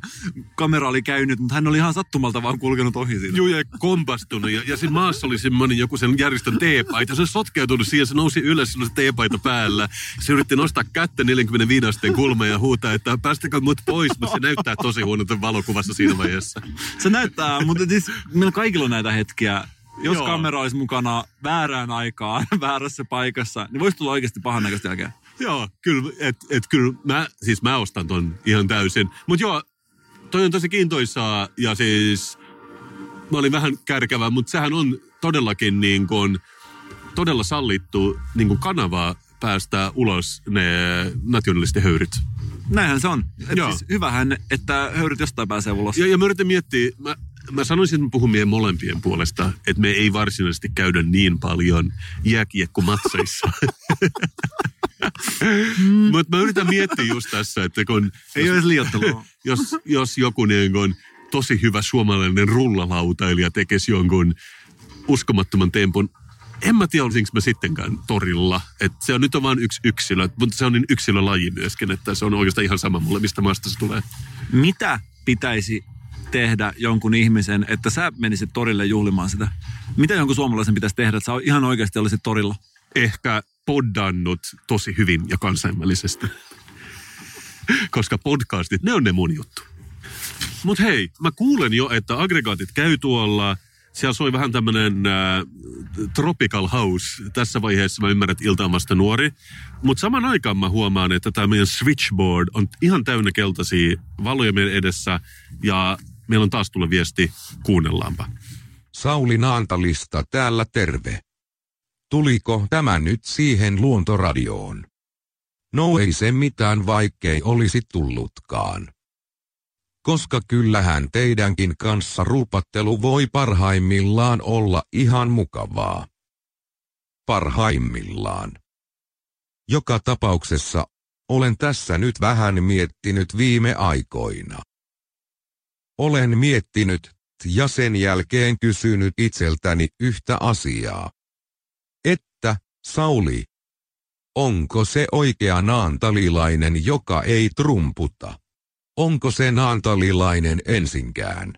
kamera oli käynyt, mutta hän oli ihan sattumalta vaan kulkenut ohi siitä. Juu, ja kompastunut. Ja, ja siinä maassa oli semmoinen joku sen järjestön teepaita. Se on sotkeutunut siihen, se nousi ylös, sillä se teepaita päällä. Se yritti nostaa kättä 45 asteen kulmaan ja huutaa, että päästäkö mut pois, mutta se näyttää tosi huonolta valokuvassa siinä vaiheessa. Se näyttää, mutta siis meillä kaikilla on näitä hetkiä. Jos Joo. kamera olisi mukana väärään aikaan, (laughs) väärässä paikassa, niin voisi tulla oikeasti pahan näköistä jälkeen. Joo, kyllä, et, et kyllä mä, siis mä ostan ton ihan täysin. Mutta joo, toi on tosi kiintoisaa ja siis mä olin vähän kärkävä, mutta sehän on todellakin niin kuin, todella sallittu niin kuin kanava päästää ulos ne nationalisten höyryt. Näinhän se on. Et Joo. siis hyvähän, että höyryt jostain pääsee ulos. Ja, ja mä yritän miettiä, mä, mä sanoisin, että mä puhun meidän molempien puolesta, että me ei varsinaisesti käydä niin paljon jääkiekkomatseissa. Mutta mä yritän miettiä just tässä, että kun... Ei ole edes liioittelua. jos, jos joku niin kuin tosi hyvä suomalainen rullalautailija tekisi jonkun uskomattoman tempun, en mä tiedä, olisinko mä sittenkään torilla. Et se on nyt on vain yksi yksilö, mutta se on niin yksilölaji myöskin, että se on oikeastaan ihan sama mulle, mistä maasta se tulee. Mitä pitäisi tehdä jonkun ihmisen, että sä menisit torille juhlimaan sitä? Mitä jonkun suomalaisen pitäisi tehdä, että sä ihan oikeasti olisit torilla? Ehkä poddannut tosi hyvin ja kansainvälisesti. Koska podcastit, ne on ne mun juttu. Mut hei, mä kuulen jo, että aggregaatit käy tuolla. siellä soi vähän tämmöinen äh, tropical house. Tässä vaiheessa mä ymmärrän, että ilta nuori. Mutta saman aikaan mä huomaan, että tämä meidän switchboard on ihan täynnä keltaisia valoja meidän edessä. Ja meillä on taas tullut viesti, kuunnellaanpa. Sauli Naantalista täällä terve. Tuliko tämä nyt siihen luontoradioon? No ei se mitään vaikkei olisi tullutkaan. Koska kyllähän teidänkin kanssa ruupattelu voi parhaimmillaan olla ihan mukavaa. Parhaimmillaan. Joka tapauksessa olen tässä nyt vähän miettinyt viime aikoina. Olen miettinyt ja sen jälkeen kysynyt itseltäni yhtä asiaa. Että, Sauli, onko se oikea naantalilainen, joka ei trumputa? Onko se naantalilainen ensinkään?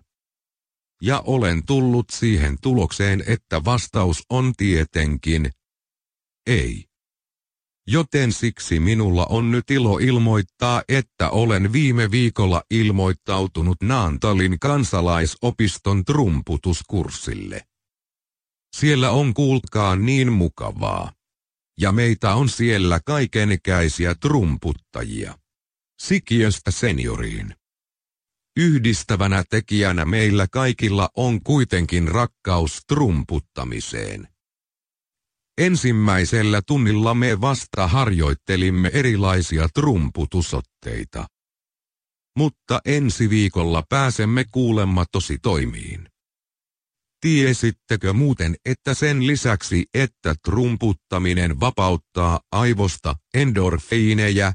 Ja olen tullut siihen tulokseen, että vastaus on tietenkin ei. Joten siksi minulla on nyt ilo ilmoittaa, että olen viime viikolla ilmoittautunut Naantalin kansalaisopiston trumputuskurssille. Siellä on kuulkaa niin mukavaa. Ja meitä on siellä kaikenikäisiä trumputtajia. Sikiöstä senioriin. Yhdistävänä tekijänä meillä kaikilla on kuitenkin rakkaus trumputtamiseen. Ensimmäisellä tunnilla me vasta harjoittelimme erilaisia trumputusotteita. Mutta ensi viikolla pääsemme kuulemma tosi toimiin. Tiesittekö muuten, että sen lisäksi, että trumputtaminen vapauttaa aivosta endorfiineja,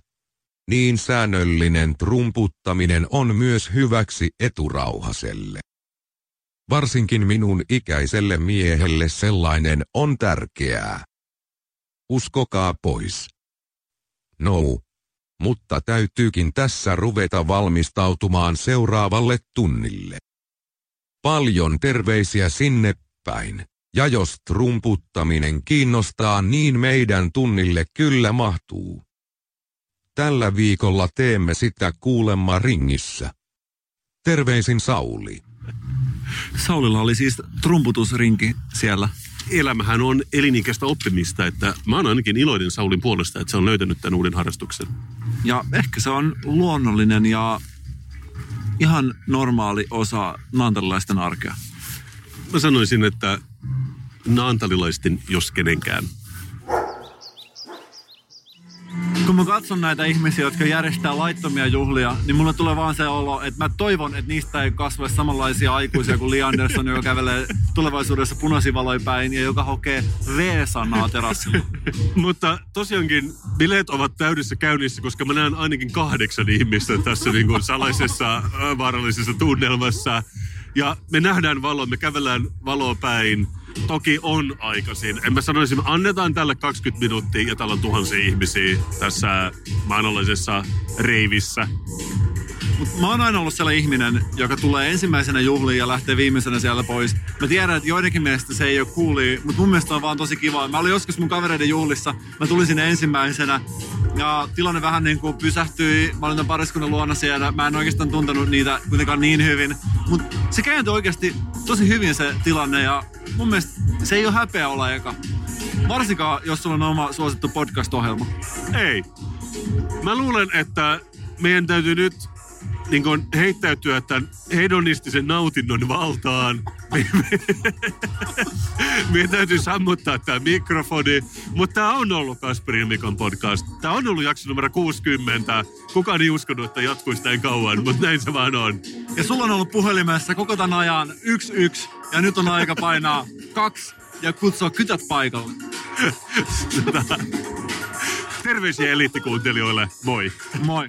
niin säännöllinen trumputtaminen on myös hyväksi eturauhaselle. Varsinkin minun ikäiselle miehelle sellainen on tärkeää. Uskokaa pois. No, mutta täytyykin tässä ruveta valmistautumaan seuraavalle tunnille. Paljon terveisiä sinne päin, ja jos trumputtaminen kiinnostaa niin meidän tunnille kyllä mahtuu. Tällä viikolla teemme sitä kuulemma ringissä. Terveisin Sauli. Saulilla oli siis trumputusrinki siellä. Elämähän on elinikäistä oppimista, että mä oon ainakin iloinen Saulin puolesta, että se on löytänyt tämän uuden harrastuksen. Ja ehkä se on luonnollinen ja ihan normaali osa naantalilaisten arkea. Mä sanoisin, että naantalilaisten jos kenenkään. Kun mä katson näitä ihmisiä, jotka järjestää laittomia juhlia, niin mulle tulee vaan se olo, että mä toivon, että niistä ei kasva samanlaisia aikuisia kuin Lee Anderson, joka kävelee tulevaisuudessa punaisivaloin päin ja joka hokee V-sanaa terassilla. (laughs) Mutta tosiaankin bileet ovat täydessä käynnissä, koska mä näen ainakin kahdeksan ihmistä tässä niin kuin salaisessa vaarallisessa tunnelmassa. Ja me nähdään valo, me kävellään valoa päin. Toki on aikaisin. En mä sanoisi, että annetaan tälle 20 minuuttia ja täällä on tuhansia ihmisiä tässä maanalaisessa reivissä. Mut mä oon aina ollut sellainen ihminen, joka tulee ensimmäisenä juhliin ja lähtee viimeisenä siellä pois. Mä tiedän, että joidenkin mielestä se ei ole cooli, mutta mun mielestä on vaan tosi kiva. Mä olin joskus mun kavereiden juhlissa, mä tulin sinne ensimmäisenä ja tilanne vähän niin kuin pysähtyi. Mä olin tämän pariskunnan luona siellä, mä en oikeastaan tuntenut niitä kuitenkaan niin hyvin. Mutta se kääntyi oikeasti tosi hyvin se tilanne ja mun mielestä se ei ole häpeä olla eka. Varsinkaan, jos sulla on oma suosittu podcast-ohjelma. Ei. Mä luulen, että meidän täytyy nyt niin kuin heittäytyä tämän hedonistisen nautinnon valtaan. (laughs) Meidän täytyy sammuttaa tämä mikrofoni. Mutta tämä on ollut Kasperin Mikon podcast. Tämä on ollut jakso numero 60. Kukaan ei uskonut, että jatkuisi näin kauan, mutta näin se vaan on. Ja sulla on ollut puhelimessa koko tämän ajan yksi yksi ja nyt on aika painaa kaksi ja kutsua kytät paikalle. (laughs) Terveisiä eliittikuuntelijoille. Moi. Moi.